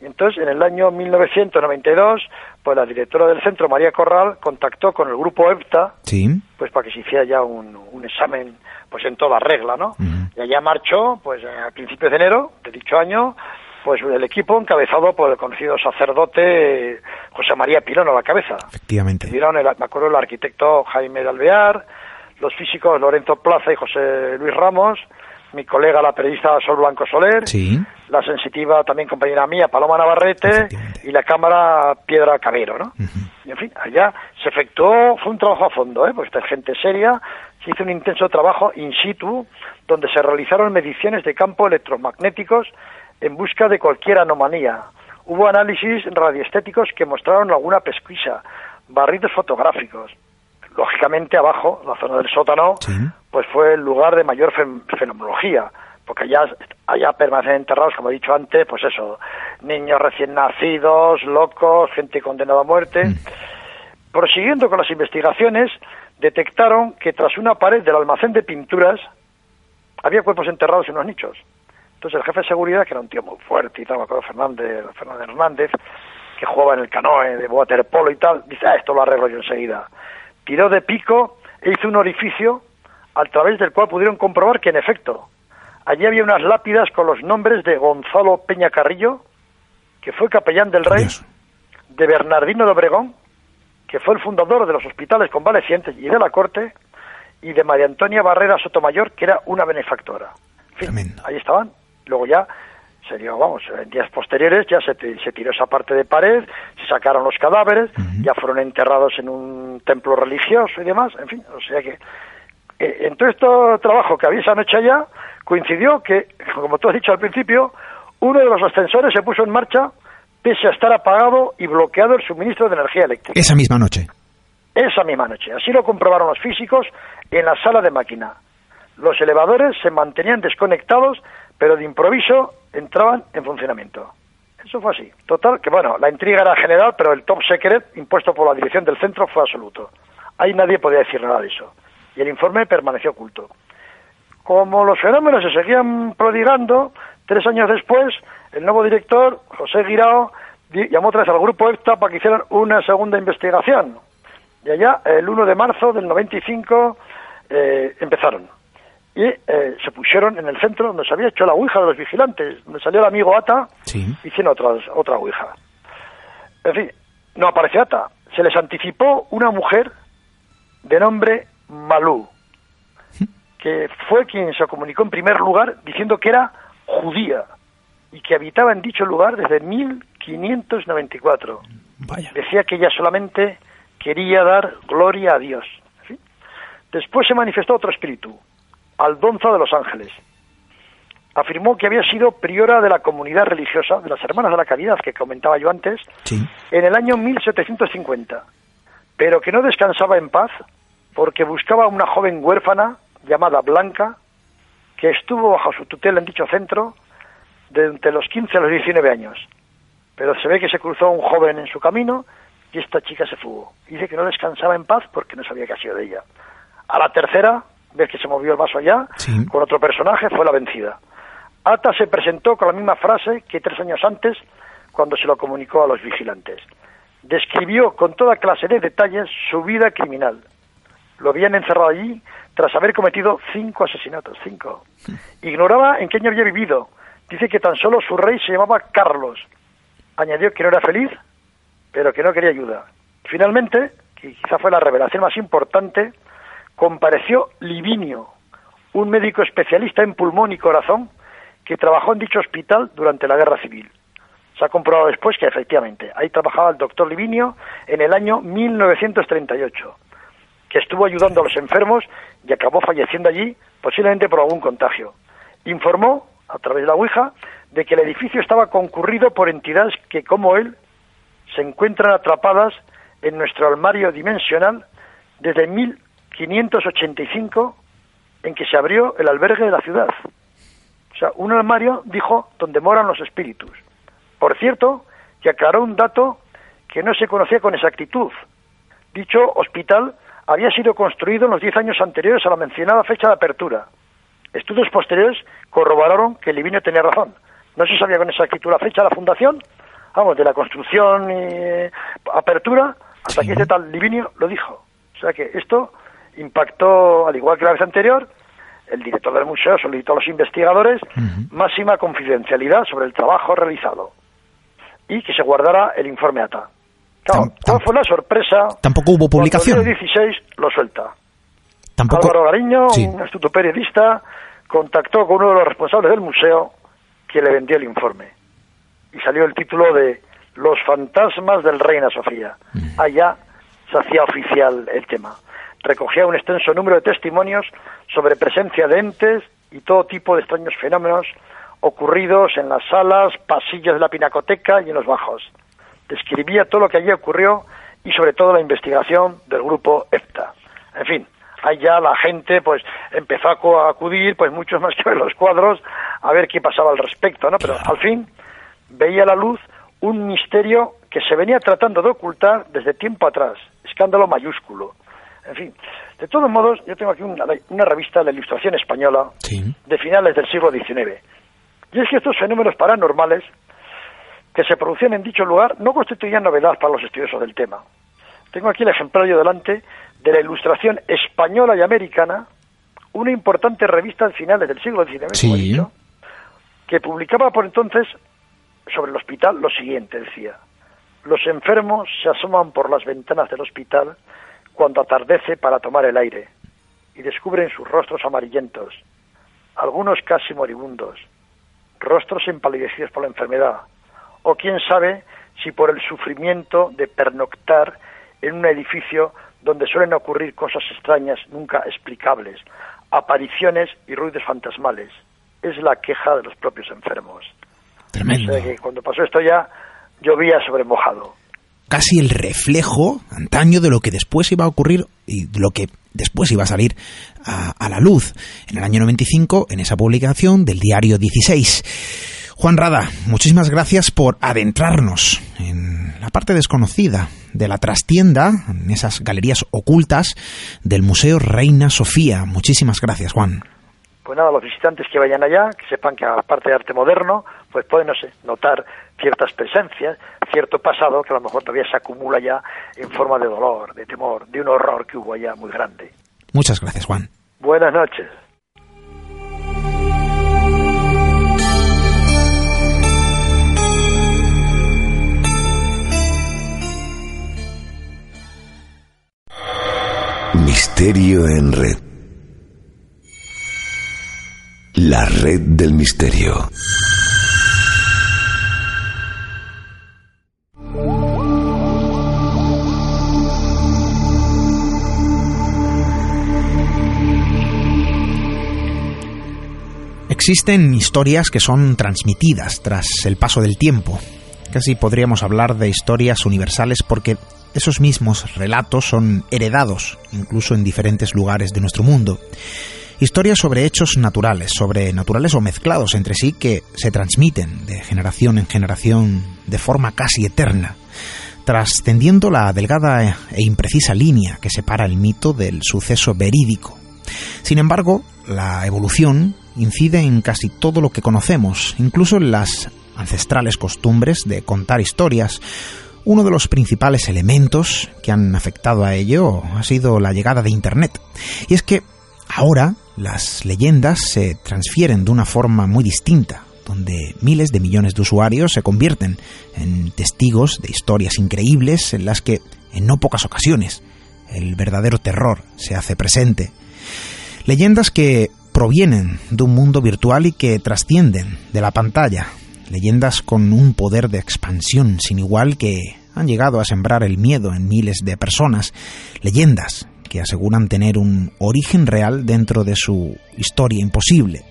Y entonces, en el año 1992, pues la directora del centro, María Corral, contactó con el grupo EPTA, Sí. pues para que se hiciera ya un, un examen pues en toda regla, ¿no? Y allá marchó, pues a principios de enero de dicho año, pues el equipo encabezado por el conocido sacerdote José María Pirón a la cabeza. Efectivamente. Pirón, el- me acuerdo el arquitecto Jaime de Alvear, los físicos Lorenzo Plaza y José Luis Ramos, mi colega la periodista Sol Blanco Soler, Sí. la sensitiva también compañera mía Paloma Navarrete y la cámara Piedra Cabero, ¿no? Y en fin, allá se efectuó, fue un trabajo a fondo, ¿eh? Pues esta es gente seria, se hizo un intenso trabajo in situ, donde se realizaron mediciones de campo electromagnéticos en busca de cualquier anomalía. Hubo análisis radioestéticos que mostraron alguna pesquisa, barridos fotográficos. Lógicamente abajo, la zona del sótano, pues fue el lugar de mayor fen- fenomenología, porque allá, allá permanecen enterrados, como he dicho antes, pues eso, niños recién nacidos, locos, gente condenada a muerte. Prosiguiendo con las investigaciones, detectaron que tras una pared del almacén de pinturas había cuerpos enterrados en unos nichos. Entonces el jefe de seguridad, que era un tío muy fuerte y tal, me acuerdo Fernández, Fernández Hernández, que jugaba en el canoe de waterpolo y tal, dice, ah, esto lo arreglo yo enseguida. Tiró de pico e hizo un orificio a través del cual pudieron comprobar que en efecto allí había unas lápidas con los nombres de Gonzalo Peña Carrillo, que fue capellán del rey, de Bernardino de Obregón, que fue el fundador de los hospitales convalecientes y de la corte, y de María Antonia Barrera Sotomayor, que era una benefactora. En fin, ahí estaban. Luego ya se dio, vamos, en días posteriores ya se, se tiró esa parte de pared, se sacaron los cadáveres, ya fueron enterrados en un templo religioso y demás, en fin, o sea que eh, en todo este trabajo que había esa noche allá, coincidió que, como tú has dicho al principio, uno de los ascensores se puso en marcha pese a estar apagado y bloqueado el suministro de energía eléctrica. Esa misma noche. Esa misma noche. Así lo comprobaron los físicos en la sala de máquina. Los elevadores se mantenían desconectados, pero de improviso entraban en funcionamiento. Eso fue así. Total, que bueno, la intriga era general, pero el top secret impuesto por la dirección del centro fue absoluto. Ahí nadie podía decir nada de eso. Y el informe permaneció oculto. Como los fenómenos se seguían prodigando, tres años después, el nuevo director, José Guirao, llamó otra vez al grupo EFTA para que hicieran una segunda investigación. Y allá, el 1 de marzo del 95, eh, empezaron. Y eh, se pusieron en el centro donde se había hecho la ouija de los vigilantes, donde salió el amigo Ata, hicieron otra, otra ouija. En fin, no apareció Ata. Se les anticipó una mujer de nombre Malú, que fue quien se comunicó en primer lugar diciendo que era judía y que habitaba en dicho lugar desde 1594. Decía que ella solamente quería dar gloria a Dios. Después se manifestó otro espíritu, Aldonza de los Ángeles. Afirmó que había sido priora de la comunidad religiosa de las Hermanas de la Caridad, que comentaba yo antes, en el año 1750, pero que no descansaba en paz porque buscaba una joven huérfana llamada Blanca, que estuvo bajo su tutela en dicho centro de entre los 15 a los 19 años. Pero se ve que se cruzó un joven en su camino y esta chica se fugó. Dice que no descansaba en paz porque no sabía qué ha sido de ella. A la tercera, vez que se movió el vaso allá, con otro personaje, fue la vencida. Ata se presentó con la misma frase que tres años antes, cuando se lo comunicó a los vigilantes. Describió con toda clase de detalles su vida criminal. lo habían encerrado allí tras haber cometido cinco asesinatos, cinco. Ignoraba en qué año había vivido. Dice que tan solo su rey se llamaba Carlos. Añadió que no era feliz, pero que no quería ayuda. Finalmente, que quizá fue la revelación más importante, compareció Livinio, un médico especialista en pulmón y corazón que trabajó en dicho hospital durante la guerra civil. Se ha comprobado después que efectivamente ahí trabajaba el doctor Livinio en el año 1938, que estuvo ayudando a los enfermos y acabó falleciendo allí, posiblemente por algún contagio. Informó, a través de la Ouija, de que el edificio estaba concurrido por entidades que, como él, se encuentran atrapadas en nuestro armario dimensional desde 1585 en que se abrió el albergue de la ciudad. O sea, un armario, dijo, donde moran los espíritus. Por cierto, que aclaró un dato que no se conocía con exactitud. Dicho hospital había sido construido en los diez años anteriores a la mencionada fecha de apertura. Estudios posteriores corroboraron que Livinio tenía razón. No se sabía con exactitud la fecha de la fundación, vamos, de la construcción y apertura, hasta que este tal Livinio lo dijo. O sea que esto impactó, al igual que la vez anterior, el director del museo solicitó a los investigadores máxima confidencialidad sobre el trabajo realizado y que se guardara el informe ATA. Claro, ¿cuál fue la sorpresa? Tampoco hubo publicación. El día 16 lo suelta. Tampoco. Álvaro Gariño, Sí. un astuto periodista, contactó con uno de los responsables del museo que le vendió el informe. Y salió el título de Los fantasmas del Reina Sofía. Allá se hacía oficial el tema. Recogía un extenso número de testimonios sobre presencia de entes y todo tipo de extraños fenómenos ocurridos en las salas, pasillos de la pinacoteca y en los bajos. Describía todo lo que allí ocurrió y sobre todo la investigación del grupo EFTA. En fin, ahí ya la gente pues empezó a cu- a acudir, pues muchos más que ver los cuadros, a ver qué pasaba al respecto, ¿no? Pero al fin veía a la luz un misterio que se venía tratando de ocultar desde tiempo atrás, escándalo mayúsculo. En fin, de todos modos, yo tengo aquí una, una revista de la Ilustración Española Sí. de finales del siglo XIX. Y es que estos fenómenos paranormales que se producían en dicho lugar no constituían novedad para los estudiosos del tema. Tengo aquí el ejemplar yo delante de la Ilustración Española y Americana, una importante revista de finales del siglo XIX, como he dicho, que publicaba por entonces sobre el hospital lo siguiente, decía, los enfermos se asoman por las ventanas del hospital cuando atardece para tomar el aire y descubren sus rostros amarillentos, algunos casi moribundos, rostros empalidecidos por la enfermedad, o quién sabe si por el sufrimiento de pernoctar en un edificio donde suelen ocurrir cosas extrañas nunca explicables, apariciones y ruidos fantasmales. Es la queja de los propios enfermos. Tremendo. O sea que cuando pasó esto ya llovía sobre mojado. Casi el reflejo antaño de lo que después iba a ocurrir y lo que después iba a salir a, a la luz en el año 95 en esa publicación del diario 16. Juan Rada, muchísimas gracias por adentrarnos en la parte desconocida de la trastienda, en esas galerías ocultas del Museo Reina Sofía. Muchísimas gracias, Juan. Pues nada, los visitantes que vayan allá, que sepan que aparte de arte moderno, pues pueden, no sé, notar ciertas presencias, cierto pasado que a lo mejor todavía se acumula ya en forma de dolor, de temor, de un horror que hubo allá muy grande. Muchas gracias, Juan. Buenas noches. Misterio en red. La red del misterio. Existen historias que son transmitidas tras el paso del tiempo. Casi podríamos hablar de historias universales porque esos mismos relatos son heredados incluso en diferentes lugares de nuestro mundo. Historias sobre hechos naturales, sobre naturales o mezclados entre sí que se transmiten de generación en generación de forma casi eterna, trascendiendo la delgada e imprecisa línea que separa el mito del suceso verídico. Sin embargo, la evolución incide en casi todo lo que conocemos, incluso en las ancestrales costumbres de contar historias, Uno de los principales elementos que han afectado a ello ha sido la llegada de Internet. Y es que ahora las leyendas se transfieren de una forma muy distinta, donde miles de millones de usuarios se convierten en testigos de historias increíbles en las que, en no pocas ocasiones, el verdadero terror se hace presente. Leyendas que provienen de un mundo virtual y que trascienden de la pantalla. Leyendas con un poder de expansión sin igual que han llegado a sembrar el miedo en miles de personas. Leyendas que aseguran tener un origen real dentro de su historia imposible.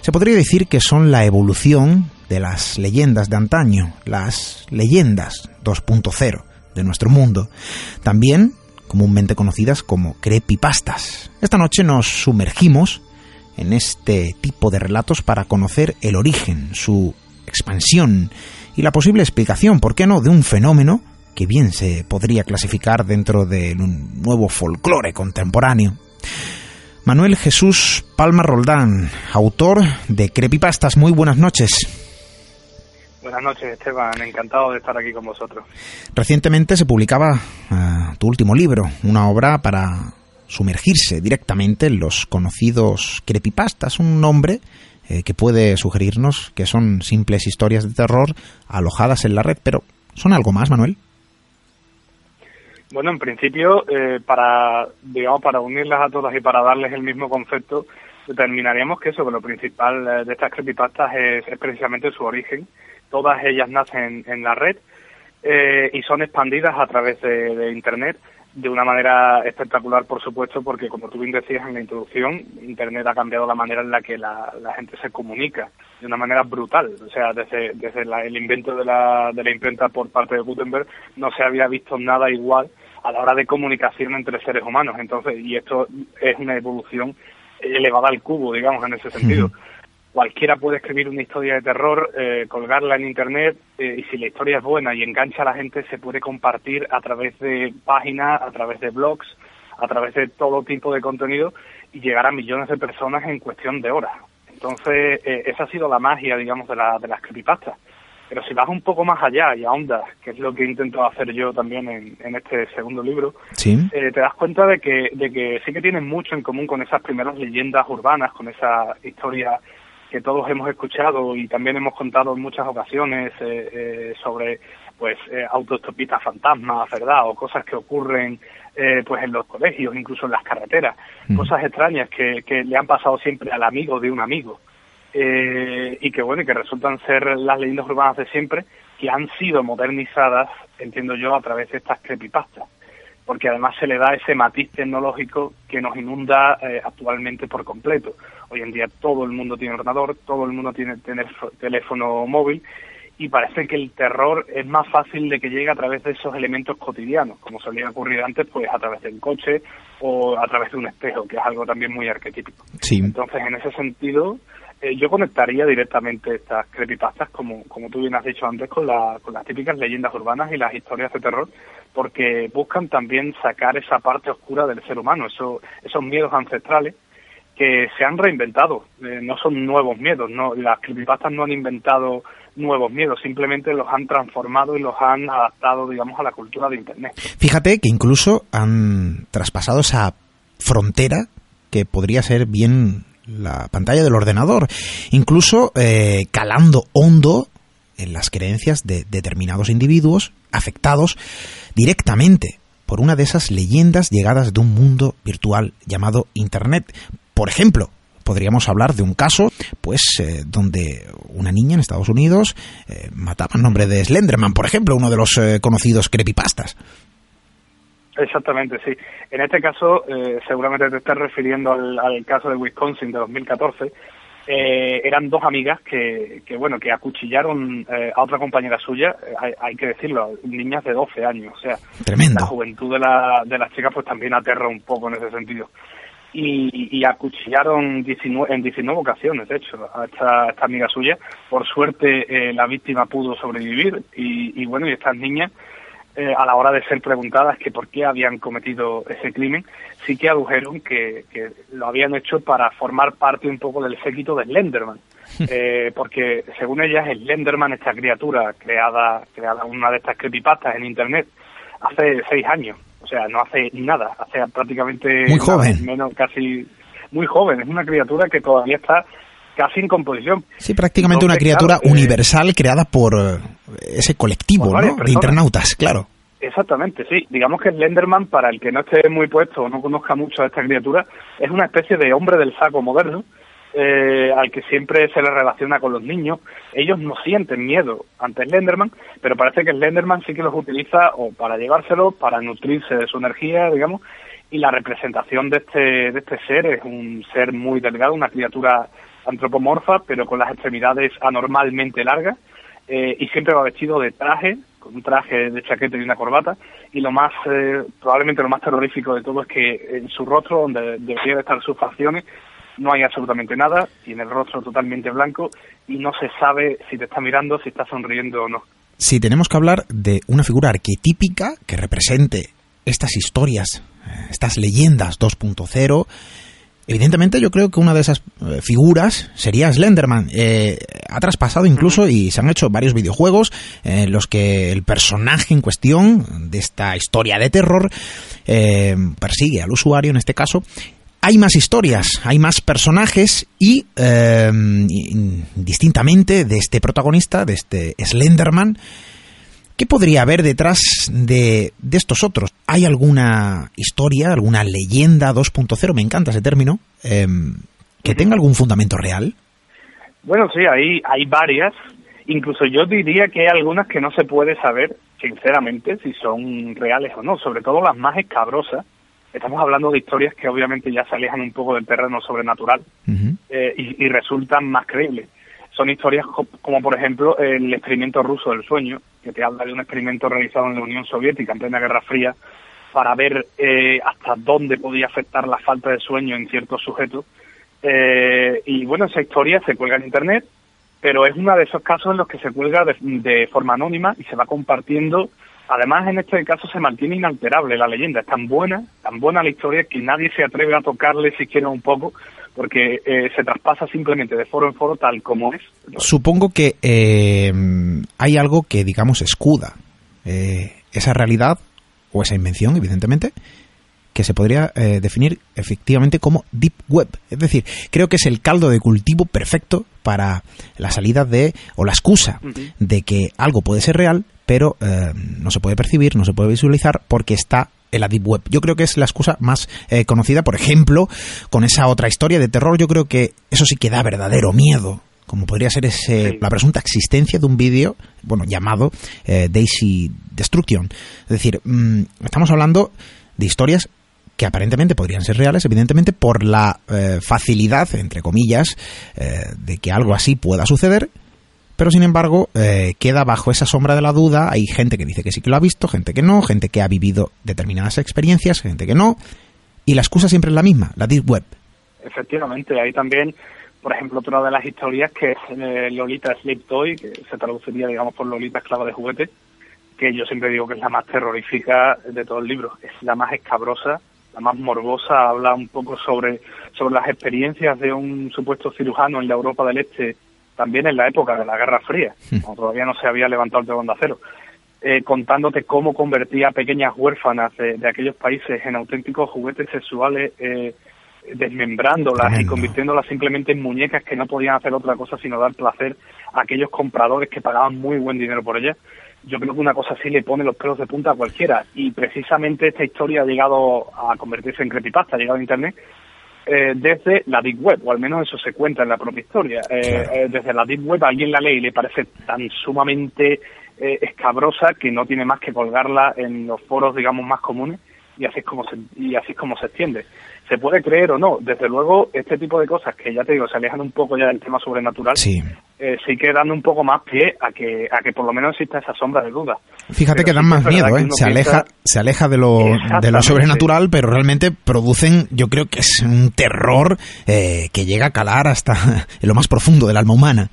Se podría decir que son la evolución de las leyendas de antaño, las leyendas 2.0 de nuestro mundo. También comúnmente conocidas como creepypastas. Esta noche nos sumergimos en este tipo de relatos para conocer el origen, su expansión y la posible explicación, ¿por qué no?, de un fenómeno que bien se podría clasificar dentro de un nuevo folclore contemporáneo. Manuel Jesús Palma Roldán, autor de Creepypastas. Muy buenas noches. Buenas noches, Esteban. Encantado de estar aquí con vosotros. Recientemente se publicaba eh, tu último libro, una obra para sumergirse directamente en los conocidos creepypastas, un nombre eh, que puede sugerirnos que son simples historias de terror alojadas en la red, pero ¿son algo más, Manuel? Bueno, en principio, eh, para digamos para unirlas a todas y para darles el mismo concepto, determinaríamos que eso, que lo principal eh, de estas creepypastas es, precisamente su origen. Todas ellas nacen en la red eh, y son expandidas a través de Internet de una manera espectacular, por supuesto, porque como tú bien decías en la introducción, Internet ha cambiado la manera en la que la, la gente se comunica de una manera brutal. O sea, desde, desde la- el invento de la, de la imprenta por parte de Gutenberg no se había visto nada igual a la hora de comunicación entre seres humanos. Entonces, y esto es una evolución elevada al cubo, digamos, en ese sentido. Cualquiera puede escribir una historia de terror, eh, colgarla en internet eh, y si la historia es buena y engancha a la gente se puede compartir a través de páginas, a través de blogs, a través de todo tipo de contenido y llegar a millones de personas en cuestión de horas. Entonces, eh, esa ha sido la magia, digamos, de, la, de las creepypastas. Pero si vas un poco más allá y ahondas, que es lo que intento hacer yo también en, en este segundo libro, Sí. eh, te das cuenta de que, de que sí que tienen mucho en común con esas primeras leyendas urbanas, con esa historia que todos hemos escuchado y también hemos contado en muchas ocasiones eh, eh, sobre pues eh, autostopistas fantasmas, ¿verdad? O cosas que ocurren eh, pues en los colegios, incluso en las carreteras, cosas extrañas que, que le han pasado siempre al amigo de un amigo. Eh, y que bueno, y que resultan ser las leyendas urbanas de siempre, que han sido modernizadas, entiendo yo, a través de estas creepypastas porque además se le da ese matiz tecnológico que nos inunda eh, actualmente por completo. Hoy en día todo el mundo tiene ordenador, todo el mundo tiene teléfo- teléfono móvil y parece que el terror es más fácil de que llegue a través de esos elementos cotidianos, como solía ocurrir antes, pues a través del coche o a través de un espejo, que es algo también muy arquetípico. Sí. Entonces, en ese sentido, eh, yo conectaría directamente estas creepypastas, como, como tú bien has dicho antes, con, la- con las típicas leyendas urbanas y las historias de terror, porque buscan también sacar esa parte oscura del ser humano, eso, esos miedos ancestrales que se han reinventado, eh, no son nuevos miedos, no, las creepypastas no han inventado nuevos miedos, simplemente los han transformado y los han adaptado, digamos, a la cultura de Internet. Fíjate que incluso han traspasado esa frontera que podría ser bien la pantalla del ordenador, incluso eh, calando hondo en las creencias de determinados individuos afectados directamente por una de esas leyendas llegadas de un mundo virtual llamado Internet. Por ejemplo, podríamos hablar de un caso, pues, eh, donde una niña en Estados Unidos eh, mataba en nombre de Slenderman, por ejemplo, uno de los eh, conocidos creepypastas. Exactamente, sí. En este caso, eh, seguramente te estás refiriendo al, al caso de Wisconsin de 2014. Eh, eran dos amigas que, que bueno, que acuchillaron eh, a otra compañera suya, eh, hay, hay que decirlo, niñas de 12 años. O sea, Tremendo. la juventud de, la, de las chicas pues también aterra un poco en ese sentido. Y, y acuchillaron 19, en 19 ocasiones, de hecho, a esta, a esta amiga suya. Por suerte, eh, la víctima pudo sobrevivir y, y bueno, y estas niñas eh, a la hora de ser preguntadas que por qué habían cometido ese crimen, sí que adujeron que, que lo habían hecho para formar parte un poco del séquito de Slenderman. eh, porque según ellas Slenderman, esta criatura creada, creada una de estas creepypastas en internet hace seis años, o sea, no hace nada, hace prácticamente Muy joven. menos casi muy joven, es una criatura que todavía está casi en composición. Sí, prácticamente una criatura claro, eh, universal creada por eh, ese colectivo Por ¿no? de internautas, claro. Exactamente, sí. Digamos que Slenderman, para el que no esté muy puesto o no conozca mucho a esta criatura, es una especie de hombre del saco moderno, eh, al que siempre se le relaciona con los niños. Ellos no sienten miedo ante Slenderman, pero parece que Slenderman sí que los utiliza o para llevárselo, para nutrirse de su energía, digamos, y la representación de este, de este ser es un ser muy delgado, una criatura antropomorfa, pero con las extremidades anormalmente largas, eh, y siempre va vestido de traje, con un traje de chaqueta y una corbata, y lo más, eh, probablemente lo más terrorífico de todo es que en su rostro, donde deberían estar sus facciones, no hay absolutamente nada, tiene el rostro totalmente blanco y no se sabe si te está mirando, si está sonriendo o no. Si tenemos que hablar de una figura arquetípica que represente estas historias, eh, estas leyendas 2.0, evidentemente yo creo que una de esas eh, figuras sería Slenderman. Eh, ha traspasado incluso y se han hecho varios videojuegos en los que el personaje en cuestión de esta historia de terror eh, persigue al usuario en este caso hay más historias, hay más personajes y eh, distintamente de este protagonista, de este Slenderman, ¿qué podría haber detrás de, de estos otros? ¿Hay alguna historia, alguna leyenda 2.0, me encanta ese término, eh, que tenga algún fundamento real? Bueno, sí, hay, hay varias. Incluso yo diría que hay algunas que no se puede saber, sinceramente, si son reales o no, sobre todo las más escabrosas. Estamos hablando de historias que obviamente ya se alejan un poco del terreno sobrenatural eh, y, y resultan más creíbles. Son historias co- como, por ejemplo, el experimento ruso del sueño, que te habla de un experimento realizado en la Unión Soviética en plena Guerra Fría para ver eh, hasta dónde podía afectar la falta de sueño en ciertos sujetos. Eh, y bueno, esa historia se cuelga en Internet, pero es uno de esos casos en los que se cuelga de, de forma anónima y se va compartiendo. Además, en este caso se mantiene inalterable la leyenda. Es tan buena, tan buena la historia que nadie se atreve a tocarle siquiera un poco, porque eh, se traspasa simplemente de foro en foro tal como es. Supongo que eh, hay algo que, digamos, escuda eh, esa realidad o esa invención, evidentemente, que se podría eh, definir efectivamente como Deep Web. Es decir, creo que es el caldo de cultivo perfecto para la salida de, o la excusa de que algo puede ser real, pero eh, no se puede percibir, no se puede visualizar porque está en la Deep Web. Yo creo que es la excusa más eh, conocida, por ejemplo, con esa otra historia de terror. Yo creo que eso sí que da verdadero miedo como podría ser ese, Sí. la presunta existencia de un vídeo, bueno, llamado eh, Daisy Destruction. Es decir, mm, estamos hablando de historias que aparentemente podrían ser reales, evidentemente por la eh, facilidad, entre comillas, eh, de que algo así pueda suceder, pero sin embargo eh, queda bajo esa sombra de la duda. Hay gente que dice que sí que lo ha visto, gente que no, gente que ha vivido determinadas experiencias, gente que no, y la excusa siempre es la misma, la Deep Web. Efectivamente, hay también, por ejemplo, otra de las historias que es eh, Lolita Sleep Toy, que se traduciría, digamos, por Lolita Esclava de Juguete, que yo siempre digo que es la más terrorífica de todo el libro. Es la más escabrosa, la más morbosa, habla un poco sobre, sobre las experiencias de un supuesto cirujano en la Europa del Este, también en la época de la Guerra Fría, cuando todavía no se había levantado el telón de acero. eh, contándote cómo convertía a pequeñas huérfanas de, de aquellos países en auténticos juguetes sexuales, eh, desmembrándolas y convirtiéndolas simplemente en muñecas que no podían hacer otra cosa sino dar placer a aquellos compradores que pagaban muy buen dinero por ellas. Yo creo que una cosa así le pone los pelos de punta a cualquiera y precisamente esta historia ha llegado a convertirse en creepypasta, ha llegado a Internet eh, desde la Deep Web, o al menos eso se cuenta en la propia historia. Eh, Claro. eh, desde la Deep Web alguien la lee y le parece tan sumamente eh, escabrosa que no tiene más que colgarla en los foros, digamos, más comunes y así es como se, y así es como se extiende. Se puede creer o no, desde luego este tipo de cosas que ya te digo se alejan un poco ya del tema sobrenatural, Sí. eh, sí que dan un poco más pie a que a que por lo menos exista esa sombra de duda. Fíjate Pero que dan más miedo, ¿eh? Se aleja, piensa- se aleja de lo, de lo sobrenatural, pero realmente producen, yo creo que es un terror eh, que llega a calar hasta en lo más profundo del alma humana.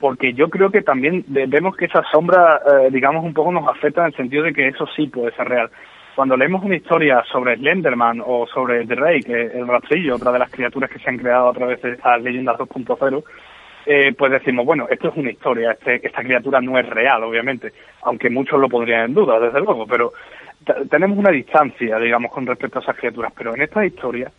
porque yo creo que también vemos que esa sombra, eh, digamos, un poco nos afecta en el sentido de que eso sí puede ser real. Cuando leemos una historia sobre Slenderman o sobre Drake, el rastrillo, otra de las criaturas que se han creado a través de estas leyendas 2.0, eh, pues decimos, bueno, esto es una historia, este, esta criatura no es real, obviamente, aunque muchos lo podrían en duda, desde luego, pero tenemos una distancia, digamos, con respecto a esas criaturas, pero en esta historia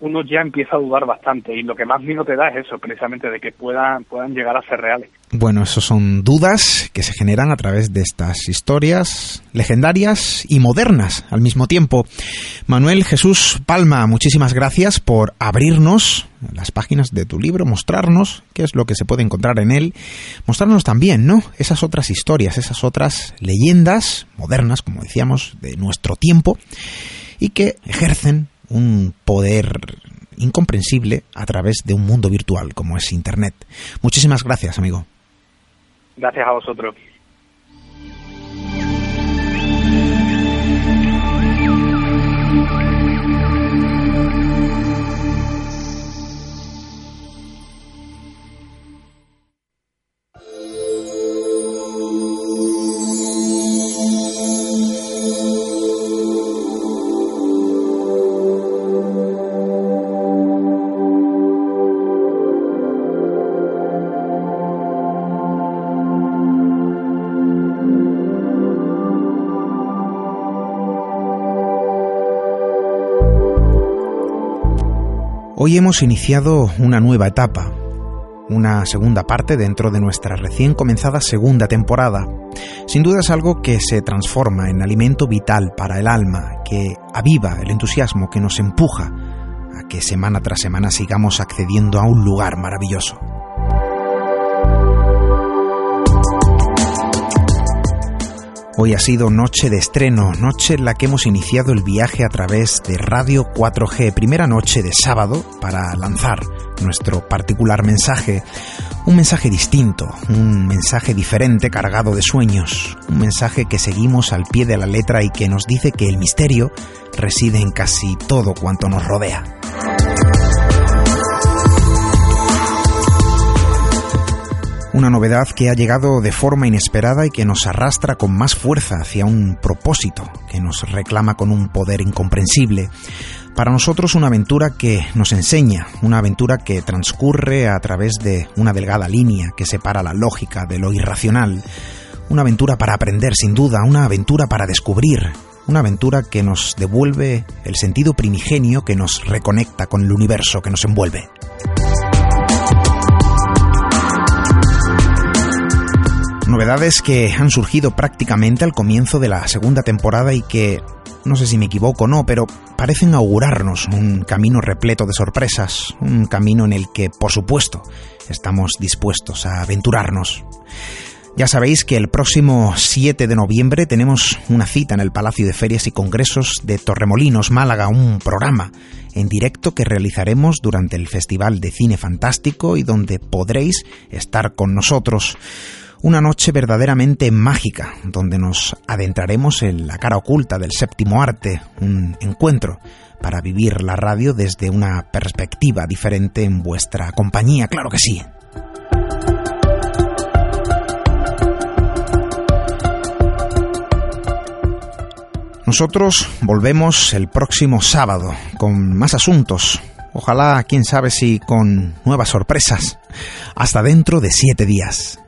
uno ya empieza a dudar bastante y lo que más miedo te da es eso, precisamente de que puedan, puedan llegar a ser reales. Bueno, eso son dudas que se generan a través de estas historias legendarias y modernas al mismo tiempo. Manuel Jesús Palma, muchísimas gracias por abrirnos las páginas de tu libro, mostrarnos qué es lo que se puede encontrar en él, mostrarnos también, ¿no? Esas otras historias, esas otras leyendas modernas, como decíamos, de nuestro tiempo y que ejercen un poder incomprensible a través de un mundo virtual como es Internet. Muchísimas gracias, amigo. Gracias a vosotros. Hoy hemos iniciado una nueva etapa, una segunda parte dentro de nuestra recién comenzada segunda temporada. Sin duda es algo que se transforma en alimento vital para el alma, que aviva el entusiasmo, que nos empuja a que semana tras semana sigamos accediendo a un lugar maravilloso. Hoy ha sido noche de estreno, noche en la que hemos iniciado el viaje a través de Radio 4G, primera noche de sábado para lanzar nuestro particular mensaje, un mensaje distinto, un mensaje diferente cargado de sueños, un mensaje que seguimos al pie de la letra y que nos dice que el misterio reside en casi todo cuanto nos rodea. Una novedad que ha llegado de forma inesperada y que nos arrastra con más fuerza hacia un propósito que nos reclama con un poder incomprensible. Para nosotros una aventura que nos enseña, una aventura que transcurre a través de una delgada línea que separa la lógica de lo irracional. Una aventura para aprender sin duda, una aventura para descubrir, una aventura que nos devuelve el sentido primigenio que nos reconecta con el universo que nos envuelve. Novedades que han surgido prácticamente al comienzo de la segunda temporada y que, no sé si me equivoco o no, pero parecen augurarnos un camino repleto de sorpresas, un camino en el que, por supuesto, estamos dispuestos a aventurarnos. Ya sabéis que el próximo 7 de noviembre tenemos una cita en el Palacio de Ferias y Congresos de Torremolinos, Málaga, un programa en directo que realizaremos durante el Festival de Cine Fantástico y donde podréis estar con nosotros una noche verdaderamente mágica, donde nos adentraremos en la cara oculta del séptimo arte, un encuentro para vivir la radio desde una perspectiva diferente en vuestra compañía, claro que sí. Nosotros volvemos el próximo sábado con más asuntos. Ojalá, quién sabe si con nuevas sorpresas. Hasta dentro de siete días.